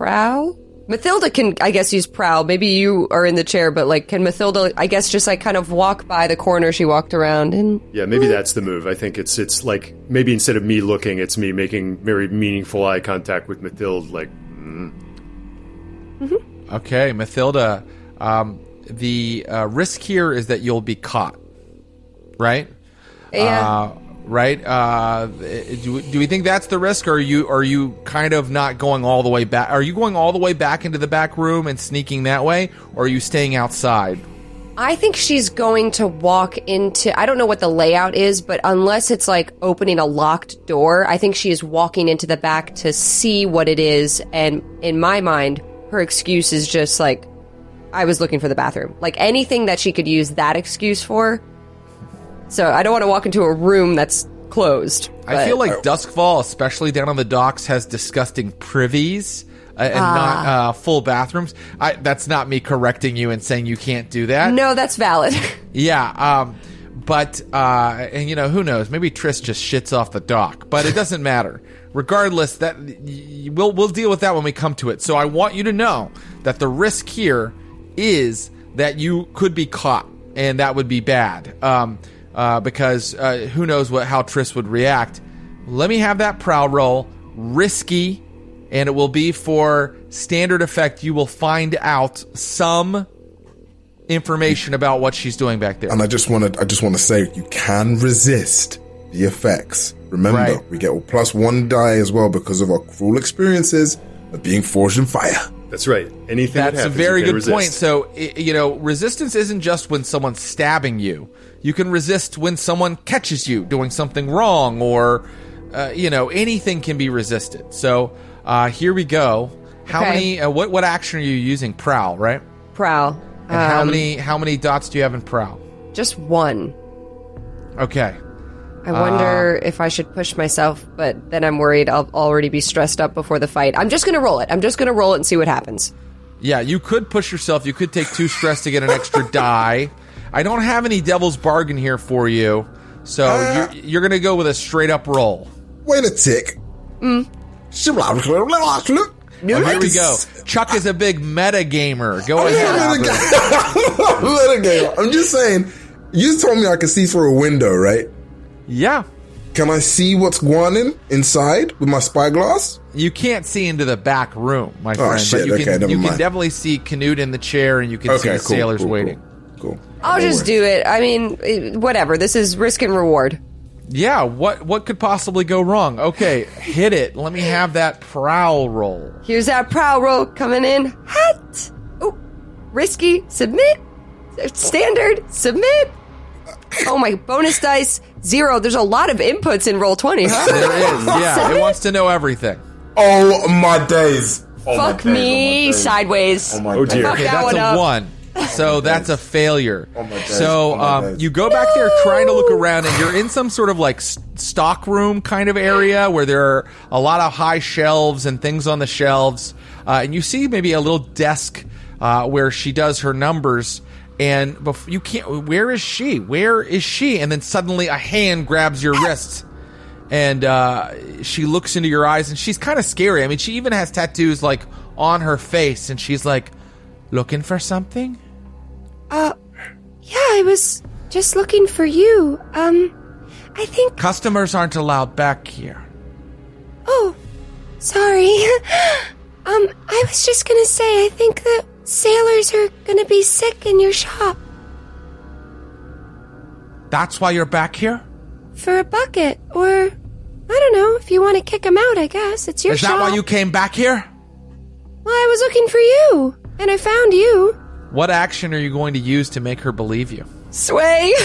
Prowl. Mathilda can, I guess, use prowl. Maybe you are in the chair, but like, can Mathilda, I guess, just like kind of walk by the corner she walked around and Yeah, maybe that's the move. I think it's it's like maybe instead of me looking, it's me making very meaningful eye contact with Mathilde. Like, Okay, Mathilda. Um, the uh, risk here is that you'll be caught, right? yeah. Uh, right? Uh, do, do we think that's the risk, or are you are you kind of not going all the way back? Are you going all the way back into the back room and sneaking that way, or are you staying outside? I think she's going to walk into. I don't know what the layout is, but unless it's like opening a locked door, I think she is walking into the back to see what it is. And in my mind, her excuse is just like, I was looking for the bathroom. Like anything that she could use that excuse for. So I don't want to walk into a room that's closed. I feel like Doskvol, especially down on the docks, has disgusting privies. Uh, and not uh, full bathrooms. I, that's not me correcting you and saying you can't do that. No, that's valid. Yeah, um, but uh, and you know who knows? Maybe Triss just shits off the dock, but it doesn't matter. Regardless, that we'll we'll deal with that when we come to it. So I want you to know that the risk here is that you could be caught, and that would be bad. Um, uh, because uh, who knows what how Triss would react. Let me have that prowl roll, risky, and it will be for standard effect. You will find out some information about what she's doing back there. And I just want to, I just want to say, you can resist the effects. Remember, Right. we get plus one die as well because of our cruel experiences of being forged in fire. That's right. Anything that That's a very you can good point. So, you know, resistance isn't just when someone's stabbing you. You can resist when someone catches you doing something wrong, or, uh, you know, anything can be resisted. So, uh, here we go. How Okay. many? Uh, what what action are you using? Prowl, right? Prowl. And how Um, many how many dots do you have in prowl? just one. Okay. I wonder if I should push myself, but then I'm worried I'll already be stressed up before the fight. I'm just gonna roll it. I'm just gonna roll it and see what happens. Yeah, you could push yourself. You could take two stress to get an extra die. I don't have any devil's bargain here for you, so Uh. you're, you're going to go with a straight up roll. Wait a tick. Mm. Oh, here we go. Chuk is a big meta gamer. Go ahead. Let Albert. it go. Let it go. I'm just saying. You told me I could see through a window, right? Yeah. Can I see what's going on inside with my spyglass? You can't see into the back room, my oh, friend, Oh, shit. but you Okay, can never you can definitely see Canute in the chair, and you can see the sailors cool, waiting. Cool. cool. I'll No just worries. do it. I mean, whatever. This is risk and reward. Yeah, what what could possibly go wrong? Okay, hit it. Let me have that prowl roll. Here's that prowl roll coming in. Hot. Oh, risky. Submit. Standard. Submit. Oh my bonus dice zero. There's a lot of inputs in Roll20, huh? There is, yeah. It wants to know everything. Oh my days. Oh my Fuck days, oh my me days. sideways. Oh my Oh, dear. Fuck Okay, that that's one a up. one. So that's a failure. Oh my days, So oh my um, days. you go back there trying to look around, and you're in some sort of like s- stock room kind of area where there are a lot of high shelves and things on the shelves, uh, and you see maybe a little desk uh, where she does her numbers. And bef- you can't. Where is she? Where is she? And then suddenly a hand grabs your wrist and uh, she looks into your eyes and she's kind of scary. I mean, she even has tattoos like on her face, and she's like, "Looking for something?" Uh, yeah, I was just looking for you. Um, I think. Customers aren't allowed back here. Oh, sorry. um, I was just gonna say, I think the sailors are gonna be sick in your shop That's why you're back here. for a bucket, or I don't know if you want to kick them out. I guess it's your shop. Is shop. that why you came back here? Well, I was looking for you, and I found you. What action are you going to use to make her believe you? Sway.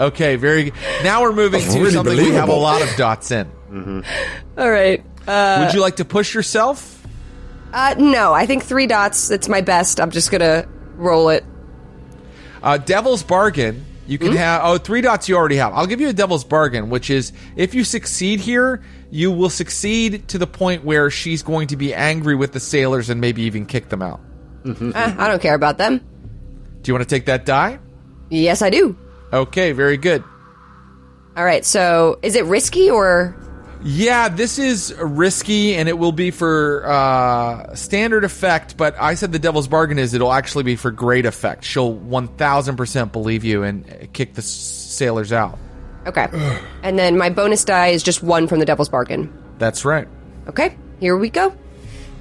Okay, very. Now we're moving to Really something we have a lot of dots in. All right. Uh, Would you like to push yourself? Uh, no, I think three dots. It's my best. I'm just gonna roll it. Uh, devil's bargain. You can have oh three dots you already have. I'll give you a devil's bargain, which is if you succeed here, you will succeed to the point where she's going to be angry with the sailors and maybe even kick them out. Uh, I don't care about them. Do you want to take that die? Yes, I do. Okay, very good. All right. So, is it risky or? Yeah, this is risky and it will be for uh, standard effect, but I said the devil's bargain is it'll actually be for great effect. She'll 1000% believe you and kick the sailors out. Okay. and then my bonus die is just one from the devil's bargain. That's right. Okay. Here we go.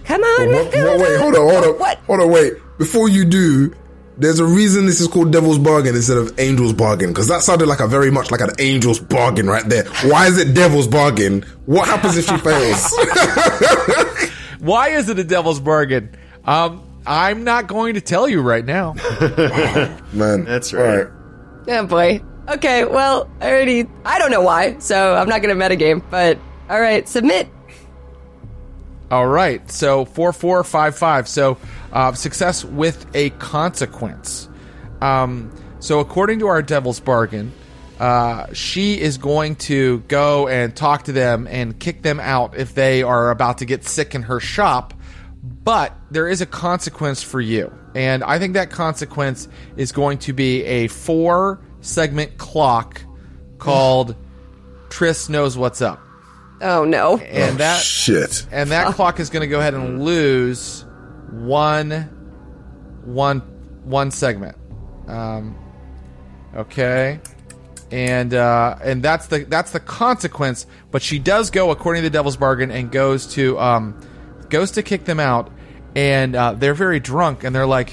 Come on, What, Mathilda. what, wait, hold on, hold on. What? Hold on, wait. Before you do, there's a reason this is called Devil's Bargain instead of Angel's Bargain, because that sounded like a very much like an Angel's Bargain right there. Why is it Devil's Bargain? What happens if she fails? Why is it a devil's bargain? Um, I'm not going to tell you right now. Man. That's right. Oh boy. Okay. Well, I already. I don't know why, so I'm not gonna metagame. But all right, submit. All right. So four four five five. So uh, success with a consequence. Um, so according to our devil's bargain, uh, she is going to go and talk to them and kick them out if they are about to get sick in her shop. But there is a consequence for you, and I think that consequence is going to be a four segment clock called Triss knows what's up, Oh no. and that Shit. and that clock is going to go ahead and lose one, one, one segment. Um, okay, and uh, and that's the that's the consequence. But she does go according to the Devil's Bargain and goes to um, goes to kick them out, and uh, they're very drunk, and they're like,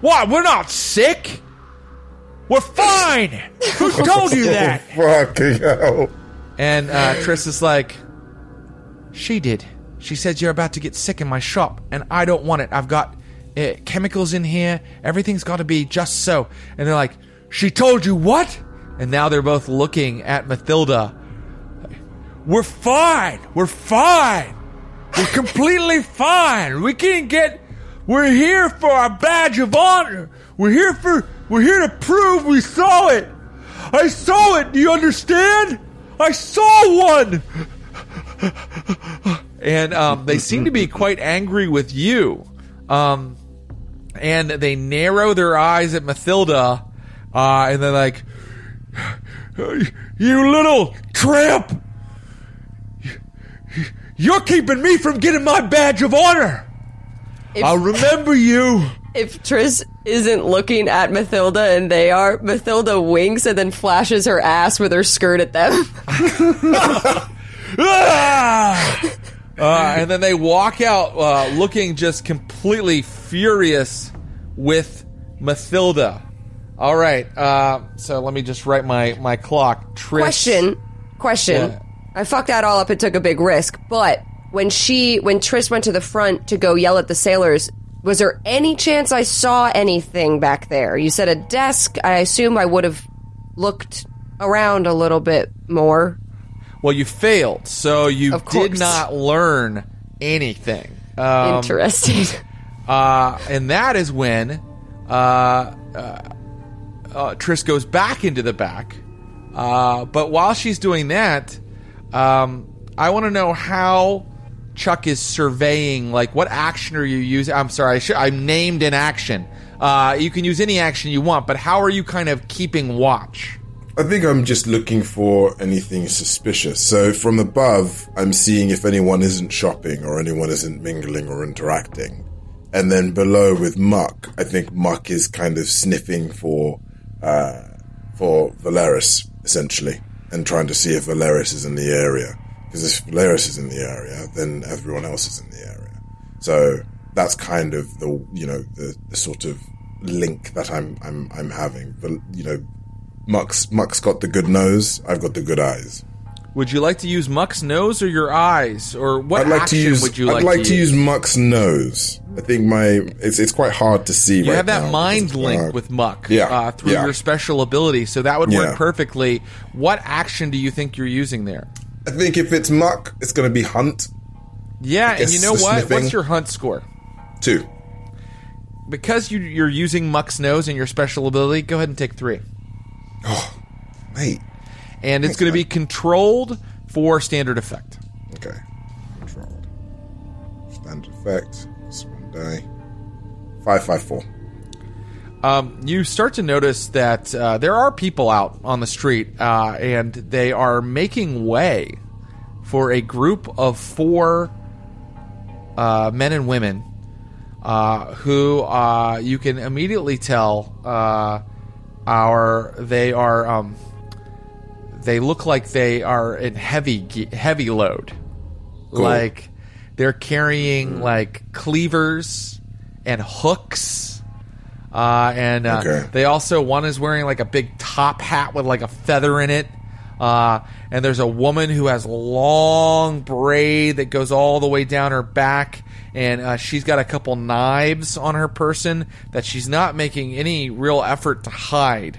"What? We're not sick. We're fine. Who told you that?" Fucking hell. And uh, Triss is like, she did. She says you're about to get sick in my shop, and I don't want it. I've got uh, chemicals in here. Everything's got to be just so. And they're like, she told you what? And now they're both looking at Mathilda. We're fine. We're fine. We're completely fine. We can get we're here for our badge of honor. We're here for we're here to prove we saw it. I saw it. Do you understand? I saw one. And um, they seem to be quite angry with you. Um, and they narrow their eyes at Mathilda, uh, and they're like, "You little tramp! You're keeping me from getting my badge of honor. If, I'll remember you." if Triss isn't looking at Mathilda and they are, Mathilda winks and then flashes her ass with her skirt at them. Ah! Uh, and then they walk out uh, looking just completely furious with Mathilda. All right, uh, so let me just write my, my clock. Trish. question, question. Yeah. I fucked that all up and took a big risk, but when she, when Triss went to the front to go yell at the sailors, was there any chance I saw anything back there? You said a desk. I assume I would have looked around a little bit more. Well, you failed, so you Of did not learn anything. Um, Interesting. uh, and that is when uh, uh, uh, Triss goes back into the back. Uh, but while she's doing that, um, I want to know how Chuk is surveying. Like, what action are you using? I'm sorry, I should, I'm named an action. Uh, you can use any action you want, but how are you kind of keeping watch? I think I'm just looking for anything suspicious. So from above, I'm seeing if anyone isn't shopping or anyone isn't mingling or interacting. And then below with Muck, I think Muck is kind of sniffing for uh, for Valeris essentially, and trying to see if Valeris is in the area. Because if Valeris is in the area, then everyone else is in the area. So that's kind of the you know the, the sort of link that I'm I'm I'm having. But you know, Muck's Muck's got the good nose. I've got the good eyes. Would you like to use Muck's nose or your eyes, or what I'd like action to use. would you I'd like, like to use Muck's nose. I think my it's it's quite hard to see. You right have that now mind link hard. with Muck Yeah, uh, through yeah. your special ability, so that would Yeah. work perfectly. What action do you think you're using there? I think if it's Muck, it's going to be Hunt Yeah, and you know what? sniffing. What's your hunt score? Two. Because you, you're using Muck's nose and your special ability, go ahead and take three. Oh, mate, And it's going to be controlled for standard effect. okay, controlled. Standard effect. That's one day. Five five four. Um, you start to notice that uh, there are people out on the street, uh, and they are making way for a group of four uh, men and women uh, who uh, you can immediately tell uh, are they are um, they look like they are in heavy heavy load, like they're carrying like cleavers and hooks. Uh, and uh, Okay. they also one is wearing like a big top hat with like a feather in it. Uh, and there's a woman who has long braid that goes all the way down her back, and uh, she's got a couple knives on her person that she's not making any real effort to hide.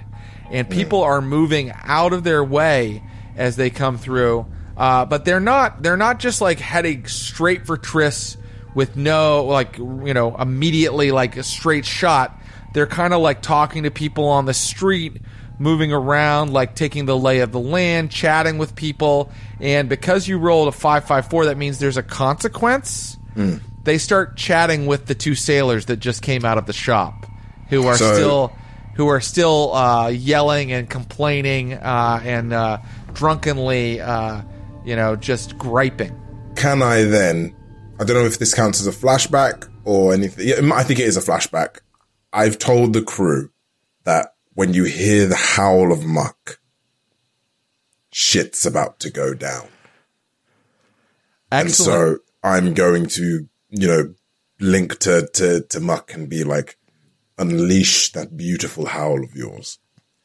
And people are moving out of their way as they come through, uh, but they're not. They're not just like heading straight for Triss with no like you know immediately like a straight shot. They're kind of like talking to people on the street, moving around, like taking the lay of the land, chatting with people. And because you rolled a five five four, that means there's a consequence. They start chatting with the two sailors that just came out of the shop, who are So- still who are still uh, yelling and complaining uh, and uh, drunkenly, uh, you know, just griping. Can I then? I don't know if this counts as a flashback or anything. Yeah, I think it is a flashback. I've told the crew that when you hear the howl of muck, shit's about to go down. Excellent. And so I'm going to, you know, link to, to, to Muck and be like, unleash that beautiful howl of yours.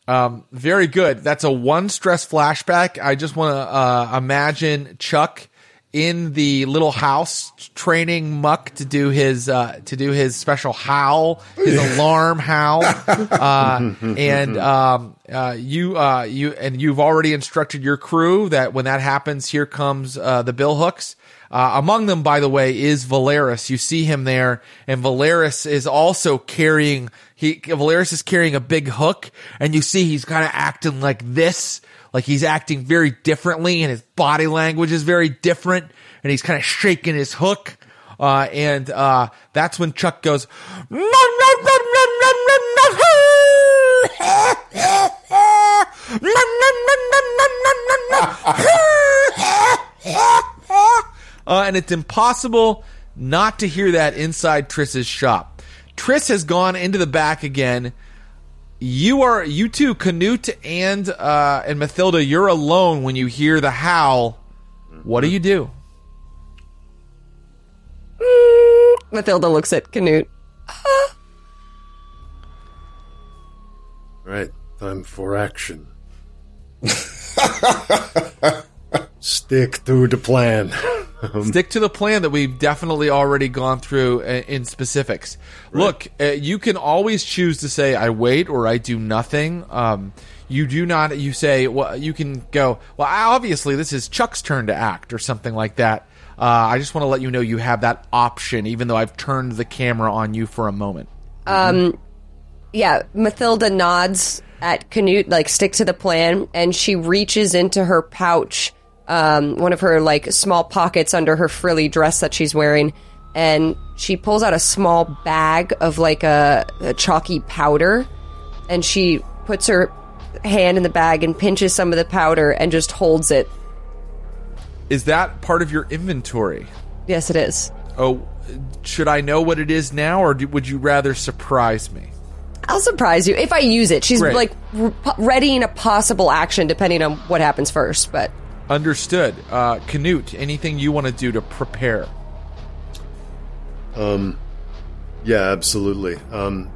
Um, very good. That's a one stress flashback. I just want to uh, imagine Chuk in the little house training Muck to do his uh, to do his special howl, his alarm howl, uh, and um, uh, you uh, you and you've already instructed your crew that when that happens, here comes uh, the Billhooks. Uh, among them, by the way, is Valeris. You see him there, and Valeris is also carrying. He Valeris is carrying a big hook, and you see he's kind of acting like this, like he's acting very differently, and his body language is very different, and he's kind of shaking his hook. Uh, and uh, that's when Chuk goes. Uh, and it's impossible not to hear that inside Triss's shop. Triss has gone into the back again. You are you two, Canute and uh, and Mathilda. You're alone when you hear the howl. What do you do? Mathilda looks at Canute. Right, time for action. Stick to the plan. Stick to the plan that we've definitely already gone through uh, in specifics. Look, uh, you can always choose to say I wait or I do nothing. Um, you do not. You say well. You can go. Well, obviously this is Chuk's turn to act or something like that. Uh, I just want to let you know you have that option, even though I've turned the camera on you for a moment. Yeah, Mathilda nods at Canute, like stick to the plan, and she reaches into her pouch, um, one of her like small pockets under her frilly dress that she's wearing, and she pulls out a small bag of like a, a chalky powder, and she puts her hand in the bag and pinches some of the powder and just holds it. Is that part of your inventory? Yes, it is. Oh, should I know what it is now, or do, would you rather surprise me? I'll surprise you if I use it. She's Great. like re- readying a possible action depending on what happens first, but. Understood. Uh, Canute, anything you want to do to prepare? Um, yeah, absolutely. Um,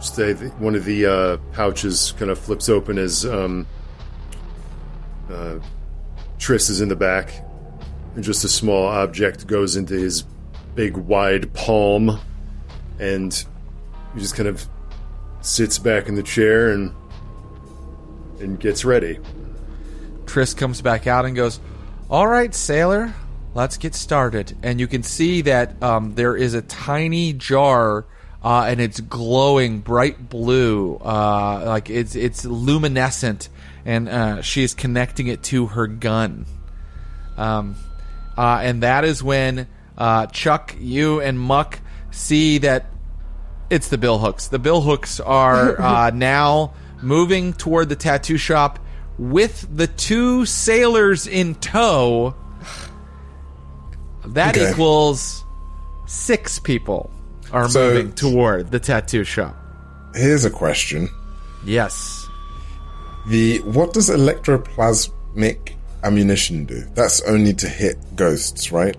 stay. One of the uh, pouches kind of flips open as um, uh, Triss is in the back, and just a small object goes into his big, wide palm, and he just kind of sits back in the chair and and gets ready. Triss comes back out and goes, All right, sailor, let's get started. And you can see that um, there is a tiny jar. Uh, and it's glowing bright blue, uh, like it's it's luminescent, and uh, she is connecting it to her gun. Um, uh, and that is when uh, Chuk, you, and Muck see that it's the Billhooks. The Billhooks are uh, now moving toward the tattoo shop with the two sailors in tow. That Okay. equals six people are So- moving toward the tattoo shop. Here's a question: Yes. the what does electroplasmic ammunition do? That's only to hit ghosts, right?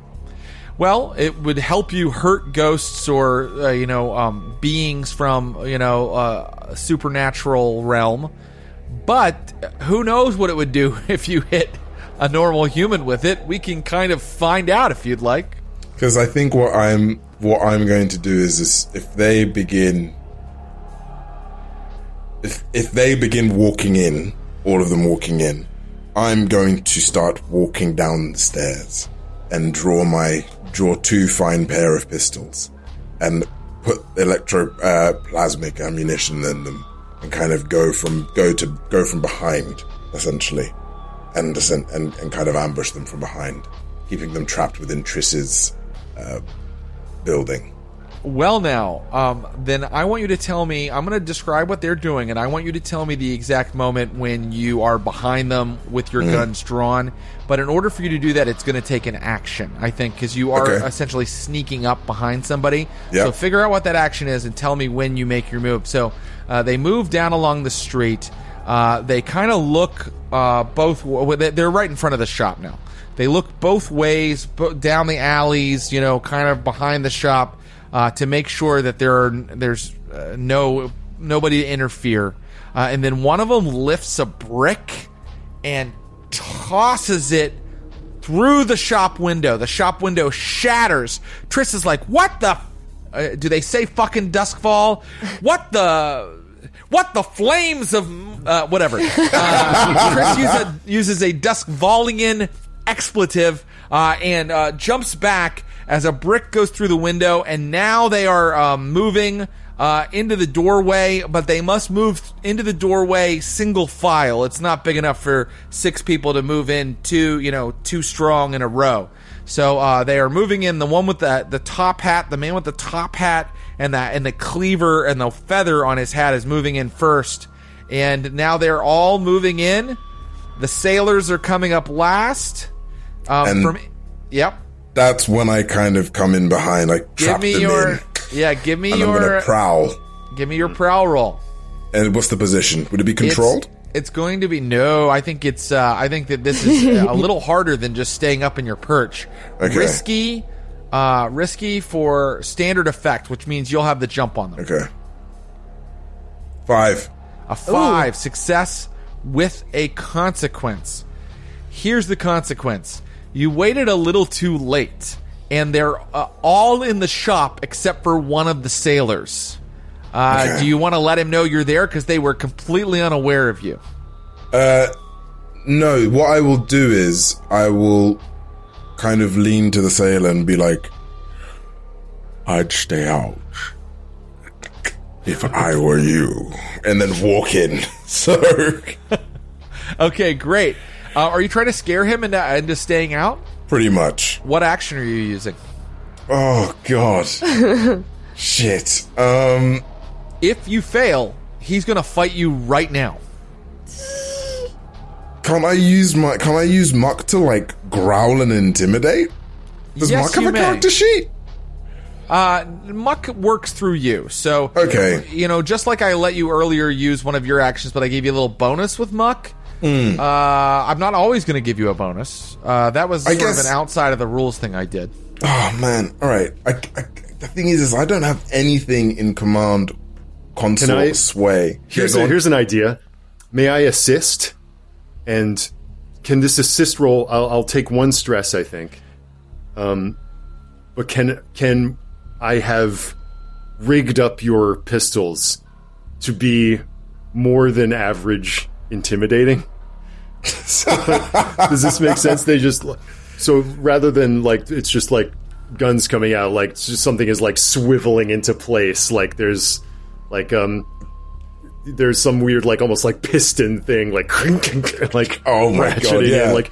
Well, it would help you hurt ghosts or uh, you know um, beings from you know uh, a supernatural realm. But who knows what it would do if you hit a normal human with it? We can kind of find out if you'd like. Because I think what I'm what I'm going to do is this: if they begin, if if they begin walking in, all of them walking in, I'm going to start walking down the stairs and draw my draw two fine pair of pistols and put electroplasmic uh, ammunition in them and kind of go from go to go from behind essentially and and and, kind of ambush them from behind, keeping them trapped within Triss's uh, building. Well, now, um, then I want you to tell me. I'm going to describe what they're doing, and I want you to tell me the exact moment when you are behind them with your guns drawn. But in order for you to do that, it's going to take an action, I think, because you are Okay. essentially sneaking up behind somebody. Yep. So figure out what that action is and tell me when you make your move. So uh, they move down along the street. Uh, they kind of look uh, both. They're right in front of the shop now. They look both ways, down the alleys, you know, kind of behind the shop, uh, to make sure that there are there's uh, no nobody to interfere. Uh, and then one of them lifts a brick and tosses it through the shop window. The shop window shatters. Triss is like, "What the? Uh, do they say fucking Doskvol? What the?" What the flames of uh, whatever? Uh, Triss uses a, uses a expletive uh, and uh, jumps back as a brick goes through the window, and now they are um, moving uh, into the doorway, but they must move into the doorway single file. It's not big enough for six people to move in two, you know, two strong in a row. So uh, they are moving in. The one with the the top hat, the man with the top hat, and that and the cleaver and the feather on his hat is moving in first. And now they're all moving in. The sailors are coming up last. Um, And- from yep. That's when I kind of come in behind, like Give trap me them your in, yeah. Give me your prowl. give me your prowl roll. And what's the position? Would it be controlled? It's, going to be no. I think it's. Uh, I think that this is a little harder than just staying up in your perch. Okay. Risky, uh, risky for standard effect, which means you'll have the jump on them. Okay. Five. A five success with a consequence. Here's the consequence: you waited a little too late, and they're uh, all in the shop except for one of the sailors. Uh, Okay. Do you want to let him know you're there because they were completely unaware of you? No, what I will do is I will kind of lean to the sailor and be like, I'd stay out. if I were you, and then walk in. So, Okay, great. Uh, are you trying to scare him into, into staying out? pretty much. What action are you using? Oh, God. Shit. Um, If you fail, he's going to fight you right now. can't I use my, can I use Muck to, like, growl and intimidate? Does Yes, Muck have a may. character sheet? Uh, Muck works through you, so Okay. You know, just like I let you earlier use one of your actions, but I gave you a little bonus with Muck. Hmm. Uh, I'm not always going to give you a bonus. Uh, that was I sort of an outside of the rules thing I did. Oh, man. All right. I, I, the thing is, is I don't have anything in command consort I- sway. Here's Yeah, a, here's an idea. May I assist? And can this assist roll? I'll, I'll take one stress, I think. Um, but can can I have rigged up your pistols to be more than average intimidating? Does this make sense? They just so rather than like it's just like guns coming out, like just something is like swiveling into place. Like there's like um there's some weird like almost like piston thing like like Oh my God, yeah. and, like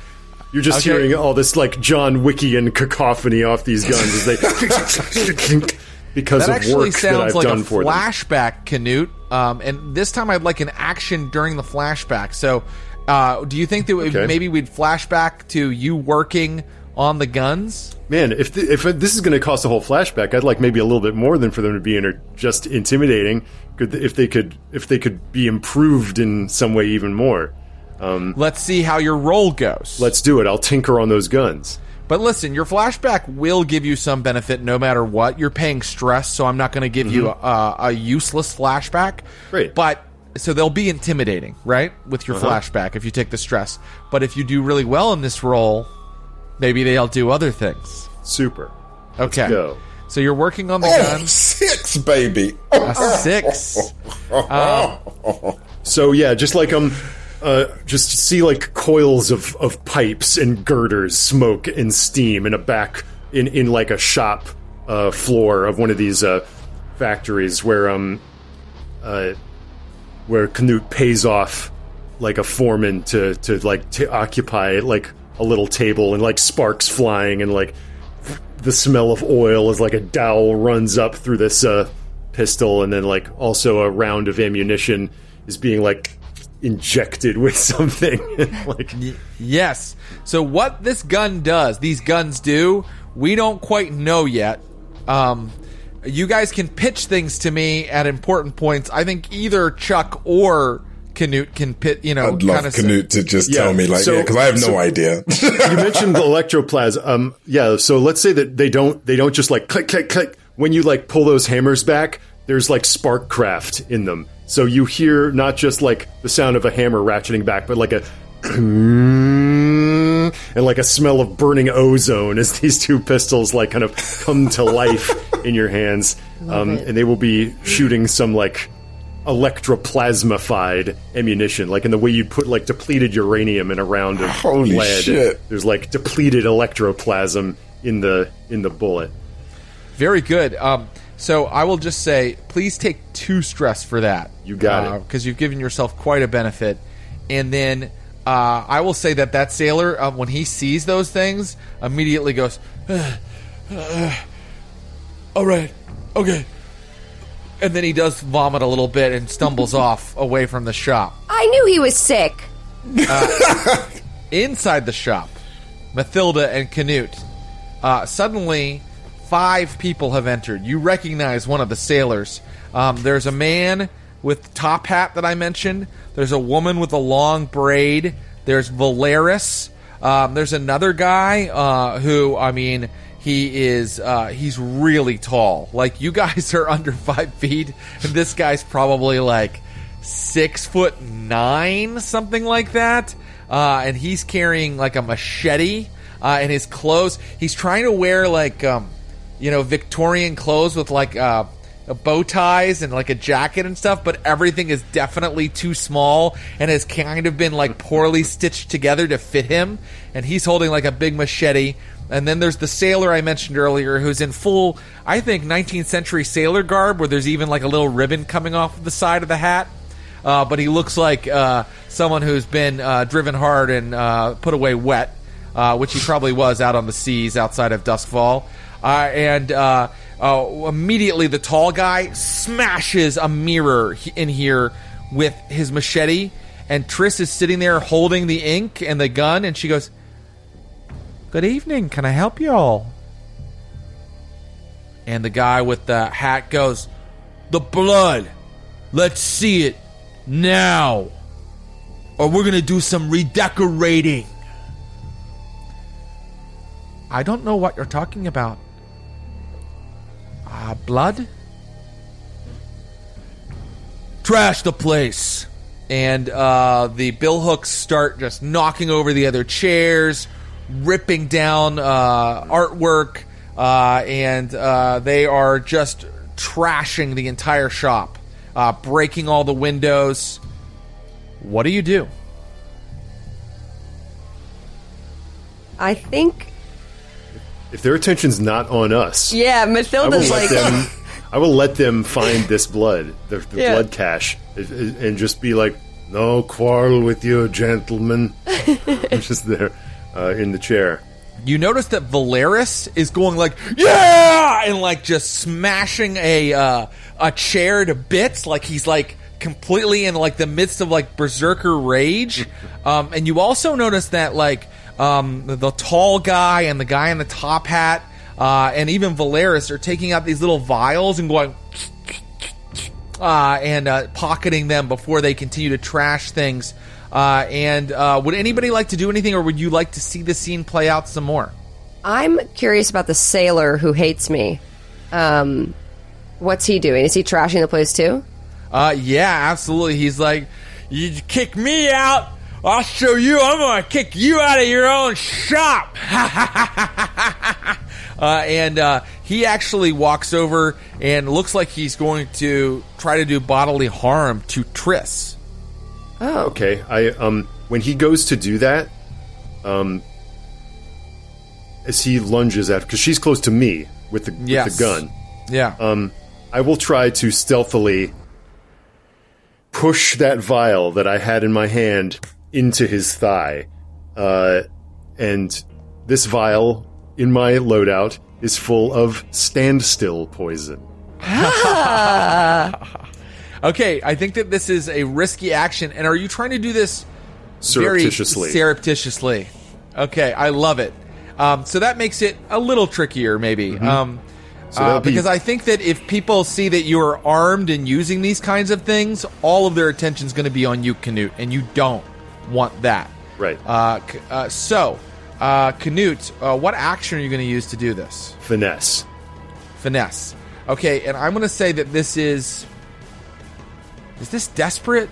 you're just Okay. hearing all this like John Wickian cacophony off these guns as they because That of actually work that I've like done a for them. flashback, Canute. Um, and this time I'd like an action during the flashback. So, uh, do you think that Okay. maybe we'd flashback to you working on the guns? Man, if th- if this is going to cost a whole flashback, I'd like maybe a little bit more than for them to be inter- just intimidating. Could if they could if they could be improved in some way even more. Let's see how your roll goes. Let's do it. I'll tinker on those guns. But listen, your flashback will give you some benefit no matter what. You're paying stress, so I'm not going to give you a, a useless flashback. Mm-hmm. Great. But so they'll be intimidating, right? With your Uh-huh. flashback if you take the stress. But if you do really well in this role, maybe they'll do other things. Super. Okay. go. So you're working on the Oh, guns. six, baby. A six. So yeah, just like um, uh, just see like coils of, of pipes and girders, smoke and steam in a back in in like a shop uh, floor of one of these uh, factories where um, uh, where Canute pays off like a foreman to to like to occupy like a little table and like sparks flying and like the smell of oil as like a dowel runs up through this uh, pistol, and then like also a round of ammunition is being like injected with something. like Yes. So what this gun does, these guns do, we don't quite know yet. Um, you guys can pitch things to me at important points. I think either Chuk or Canute can pit. You know, I'd love kinda Canute to just Yeah, tell me, like, so- yeah, because I have no so- idea. you mentioned the electroplasm. Um, yeah. So let's say that they don't they don't just like click click click when you like pull those hammers back. There's like spark craft in them, so you hear not just like the sound of a hammer ratcheting back, but like a and like a smell of burning ozone as these two pistols like kind of come to life in your hands. Um, and they will be shooting some like electroplasmified ammunition, like in the way you'd put like depleted uranium in a round of Holy lead. shit. There's like depleted electroplasm in the in the bullet. Very good. Um, so I will just say, please take two stress for that. You got it. because you've given yourself quite a benefit. And then uh, I will say that that sailor, uh, when he sees those things, immediately goes, "Uh, uh, "All right, okay." And then he does vomit a little bit and stumbles off away from the shop. I knew he was sick. inside the shop, Mathilda and Canute. Uh, suddenly, five people have entered. You recognize one of the sailors. Um, there's a man with top hat that I mentioned. There's a woman with a long braid. There's Valeris. Um, there's another guy uh, who, I mean, he is uh, he's really tall. Like you guys are under five feet, and this guy's probably like six foot nine, something like that. Uh, and he's carrying like a machete. Uh, and his clothes, he's trying to wear like, um, you know, Victorian clothes with like uh, bow ties and like a jacket and stuff. But everything is definitely too small and has kind of been like poorly stitched together to fit him. And he's holding like a big machete. And then there's the sailor I mentioned earlier, who's in full, I think, 19th century sailor garb, where there's even like a little ribbon coming off the side of the hat. Uh, but he looks like uh, someone who's been uh, driven hard and uh, put away wet, uh, which he probably was out on the seas outside of Doskvol. Uh, and immediately, the tall guy smashes a mirror in here with his machete. And Triss is sitting there holding the ink and the gun, and she goes, Good evening. Can I help you all? And the guy with the hat goes, The blood. Let's see it now. Or we're going to do some redecorating. I don't know what you're talking about. Uh, blood? Trash the place. And uh, the Billhooks start just knocking over the other chairs, ripping down uh, artwork, uh, and uh, they are just trashing the entire shop, uh, breaking all the windows. What do you do? I think. If their attention's not on us, Yeah, I Mathilda's let like. them. I will let them find this blood, the, the Yeah. blood cache, and- and just be like, "No quarrel with you, gentlemen." I'm just there uh, in the chair. You notice that Valeris is going like yeah, and like just smashing a uh, a chair to bits, like he's like completely in like the midst of like berserker rage. Um, and you also notice that like um, the, the tall guy and the guy in the top hat, uh, and even Valeris are taking out these little vials and going uh, and uh, pocketing them before they continue to trash things. Uh, and uh, would anybody like to do anything, or would you like to see the scene play out some more? I'm curious about the sailor who hates me. Um, what's he doing? Is he trashing the place too? Uh, yeah, absolutely. He's like, you kick me out, I'll show you. I'm gonna kick you out of your own shop. uh, and uh, he actually walks over and looks like he's going to try to do bodily harm to Triss. Oh, Okay, I um when he goes to do that, um, as he lunges at because she's close to me with the Yes. with the gun, Yeah. um, I will try to stealthily push that vial that I had in my hand into his thigh, uh, and this vial in my loadout is full of standstill poison. okay, I think that this is a risky action. And are you trying to do this very Surreptitiously. surreptitiously. Okay, I love it. Um, so that makes it a little trickier, maybe. Um, So uh, be- because I think that if people see that you are armed and using these kinds of things, all of their attention is going to be on you, Canute, and you don't want that. Right. Uh, c- uh, so, uh, Canute, uh, what action are you going to use to do this? Finesse. Finesse. Okay, and I'm going to say that this is. Is this desperate?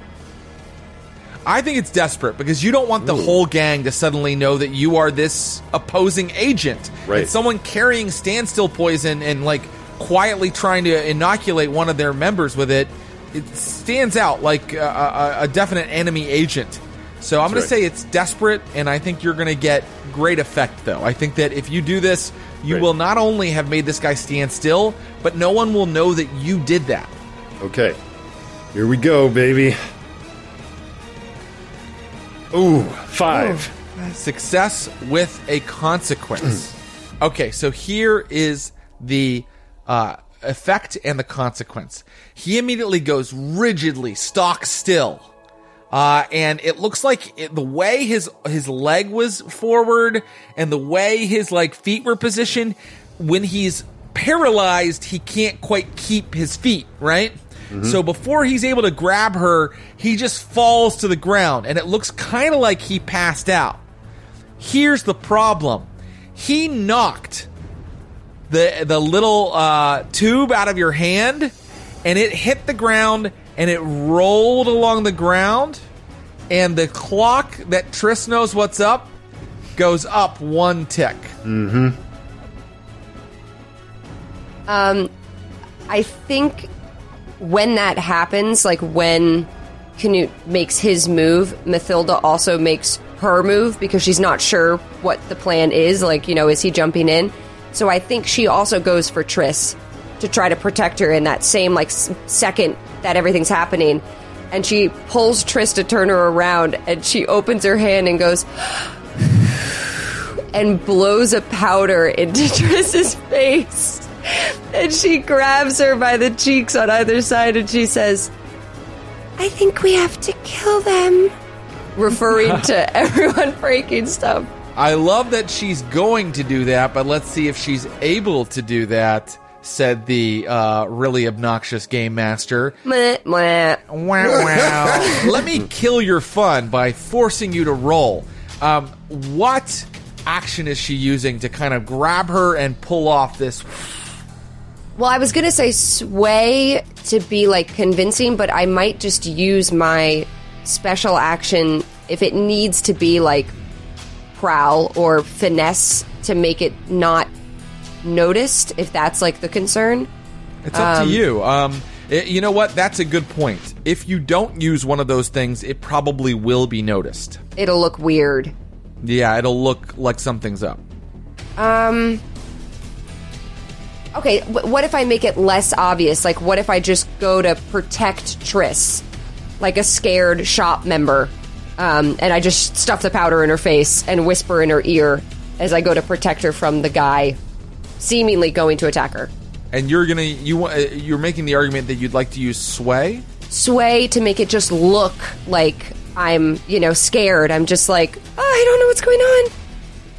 I think it's desperate because you don't want the whole gang to suddenly know that you are this opposing agent. Right. And someone carrying standstill poison and like quietly trying to inoculate one of their members with it, it stands out like a, a, a definite enemy agent. So I'm going right. to say it's desperate, and I think you're going to get great effect, though. I think that if you do this, you Right. will not only have made this guy stand still, but no one will know that you did that. Okay. Here we go, baby. Ooh, five. Success with a consequence. okay, so here is the uh, effect and the consequence. He immediately goes rigidly stock still. Uh, and it looks like it, the way his his leg was forward and the way his like feet were positioned when he's paralyzed he can't quite keep his feet right so before he's able to grab her he just falls to the ground and it looks kind of like he passed out. Here's the problem. He knocked the the little uh, tube out of your hand and it hit the ground and it rolled along the ground and the clock that Triss knows what's up goes up one tick. Um, I think when that happens, like when Canute makes his move, Mathilda also makes her move because she's not sure what the plan is. Like, you know, is he jumping in? So I think she also goes for Triss to try to protect her in that same like s- second that everything's happening. And she pulls Triss to turn her around and she opens her hand and goes and blows a powder into Triss's face. And she grabs her by the cheeks on either side and she says, I think we have to kill them. referring to everyone breaking stuff. I love that she's going to do that, but let's see if she's able to do that, said the uh, really obnoxious game master. Meh, meh. Wow, wow. Let me kill your fun by forcing you to roll. Um, what action is she using to kind of grab her and pull off this? Well, I was gonna say sway to be like convincing, but I might just use my special action if it needs to be like prowl or finesse to make it not noticed, if that's like the concern. It's up to um, you. Um, it- you know what? That's a good point. If you don't use one of those things, it probably will be noticed. It'll look weird. Yeah, it'll look like something's up. Um, Okay, what if I make it less obvious? Like, what if I just go to protect Triss, like a scared shop member, um, and I just stuff the powder in her face and whisper in her ear as I go to protect her from the guy seemingly going to attack her? And you're gonna you uh, you're making the argument that you'd like to use sway. Sway to make it just look like I'm, you know, scared. I'm just like, oh, I don't know what's going on.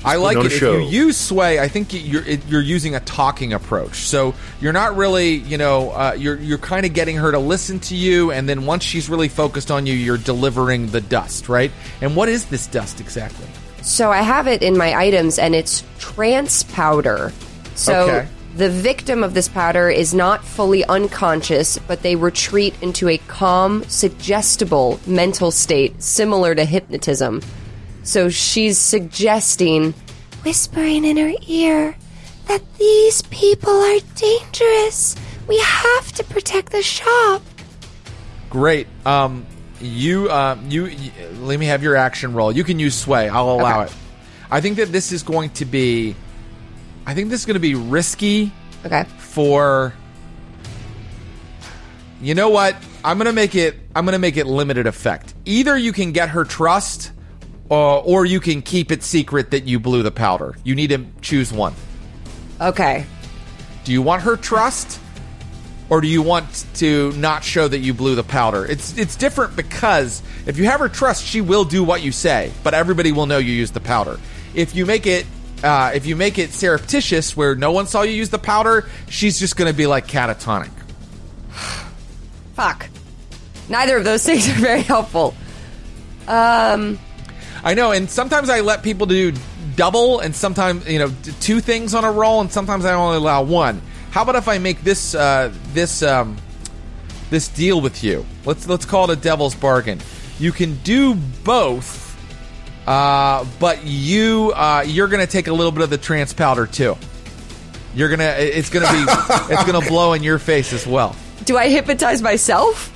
I like it. a If you use sway, I think you're it, you're using a talking approach. So you're not really, you know, uh, you're you're kind of getting her to listen to you, and then once she's really focused on you, you're delivering the dust, right? And what is this dust exactly? So I have it in my items, and it's trance powder. So Okay. the victim of this powder is not fully unconscious, but they retreat into a calm, suggestible mental state similar to hypnotism. So she's suggesting Whispering in her ear that these people are dangerous. We have to protect the shop. Great. Um, you, uh, you, y let me have your action roll. You can use sway. I'll allow Okay. it. I think that this is going to be, I think this is going to be risky Okay. for. You know what? I'm gonna make it. I'm gonna make it limited effect. Either you can get her trust, or, or you can keep it secret that you blew the powder. You need to choose one. Okay. Do you want her trust, or do you want to not show that you blew the powder? It's it's different because if you have her trust, she will do what you say, but everybody will know you used the powder. If you make it. Uh, if you make it surreptitious, where no one saw you use the powder, she's just going to be like catatonic. Fuck. Neither of those things are very helpful. I know, and sometimes I let people do double, and sometimes you know two things on a roll, and sometimes I only allow one. How about if I make this uh, this um, this deal with you? Let's let's call it a devil's bargain. You can do both, uh, but you uh, you're going to take a little bit of the trance powder too. You're gonna it's gonna be it's gonna blow in your face as well. Do I hypnotize myself?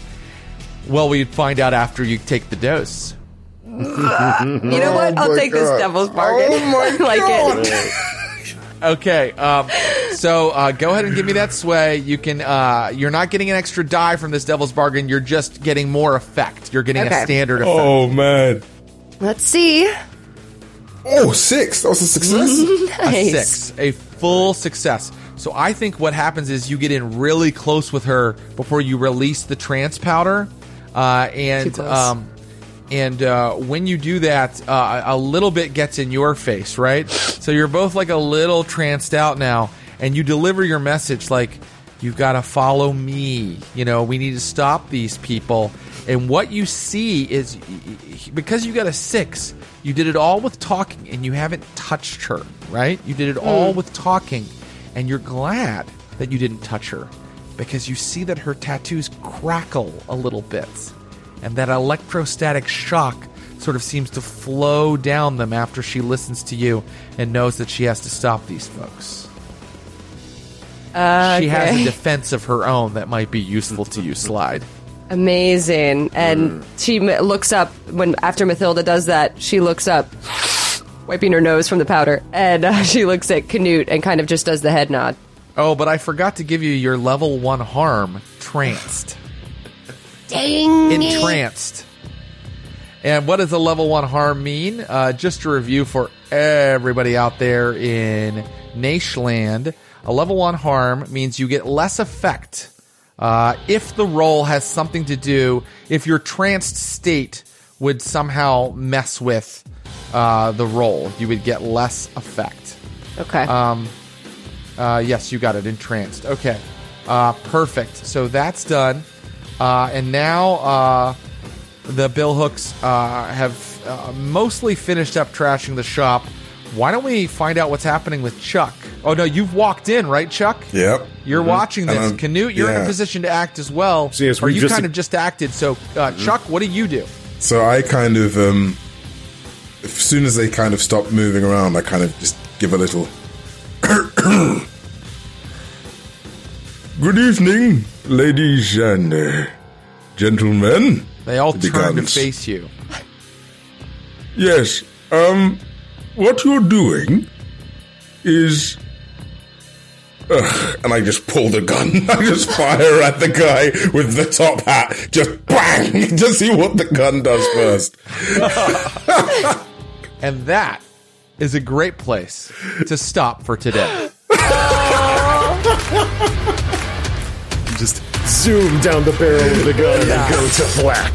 Well, we'd find out after you take the dose. You know what? I'll my take this devil's bargain. Oh my like God. it. Okay, um, so uh, go ahead and give me that sway. You can. Uh, you're not getting an extra die from this devil's bargain. You're just getting more effect. You're getting Okay. a standard effect. Oh man. Let's see. Oh, six. That was a success. a six, a full success. So I think what happens is you get in really close with her before you release the trance powder, uh, and Too close. um, and uh, when you do that, uh, a little bit gets in your face, right? So you're both like a little tranced out now, and you deliver your message like, "You've got to follow me." You know, we need to stop these people. And what you see is because you got a six, you did it all with talking, and you haven't touched her, right? You did it all with talking, and you're glad that you didn't touch her because you see that her tattoos crackle a little bit, and that electrostatic shock sort of seems to flow down them after she listens to you and knows that she has to stop these folks. She has a defense of her own that might be useful to you, Slide. Amazing. And she looks up when after Mathilda does that. She looks up, wiping her nose from the powder, and uh, she looks at Canute and kind of just does the head nod. Oh, but I forgot to give you your level one harm, tranced. Dang it. entranced. And what does a level one harm mean? Uh, just a review for everybody out there in Naishland, a level one harm means you get less effect uh, if the roll has something to do, if your tranced state would somehow mess with uh, the roll, you would get less effect. Okay. Um, uh, yes, you got it. Entranced. Okay. Uh, perfect. So that's done. Uh, and now uh, the Billhooks uh, have uh, mostly finished up trashing the shop. Why don't we find out what's happening with Chuk? Oh no, you've walked in, right, Chuk? Yep. You're watching this. Canute, you're in a position to act as well. So, yes, or you kind of just acted. So, uh, Chuk, what do you do? So I kind of, um, as soon as they kind of stop moving around, I kind of just give a little. Good evening, ladies and uh, gentlemen. They all turn to face you. Yes, um, what you're doing is. Ugh, and I just pull the gun. I just fire at the guy with the top hat. Just bang! to see what the gun does first. And that is a great place to stop for today. Just zoom down the barrel of the gun and go to black.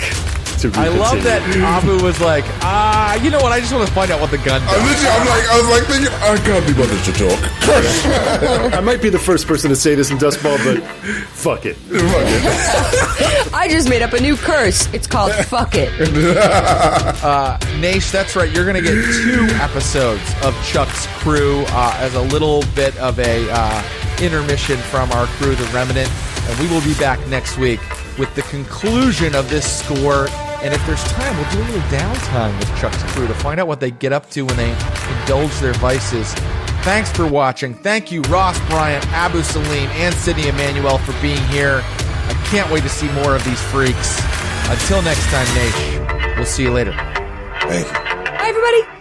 To I love that continued. Abu was like, ah, you know what? I just want to find out what the gun I'm literally, I'm like, I was like thinking, I can't be bothered to talk. I might be the first person to say this in Doskvol, but fuck it. Fuck it. I just made up a new curse. It's called "fuck it." Naish, that's right. You're going to get two episodes of Chuk's crew uh, as a little bit of a uh, intermission from our crew, The Remnant. And we will be back next week with the conclusion of this score. And if there's time, we'll do a little downtime with Chuk's crew to find out what they get up to when they indulge their vices. Thanks for watching. Thank you, Ross Bryant, Abu Salim, and Sydney Emanuel for being here. I can't wait to see more of these freaks. Until next time, Naish, we'll see you later. Thank you. Bye, everybody.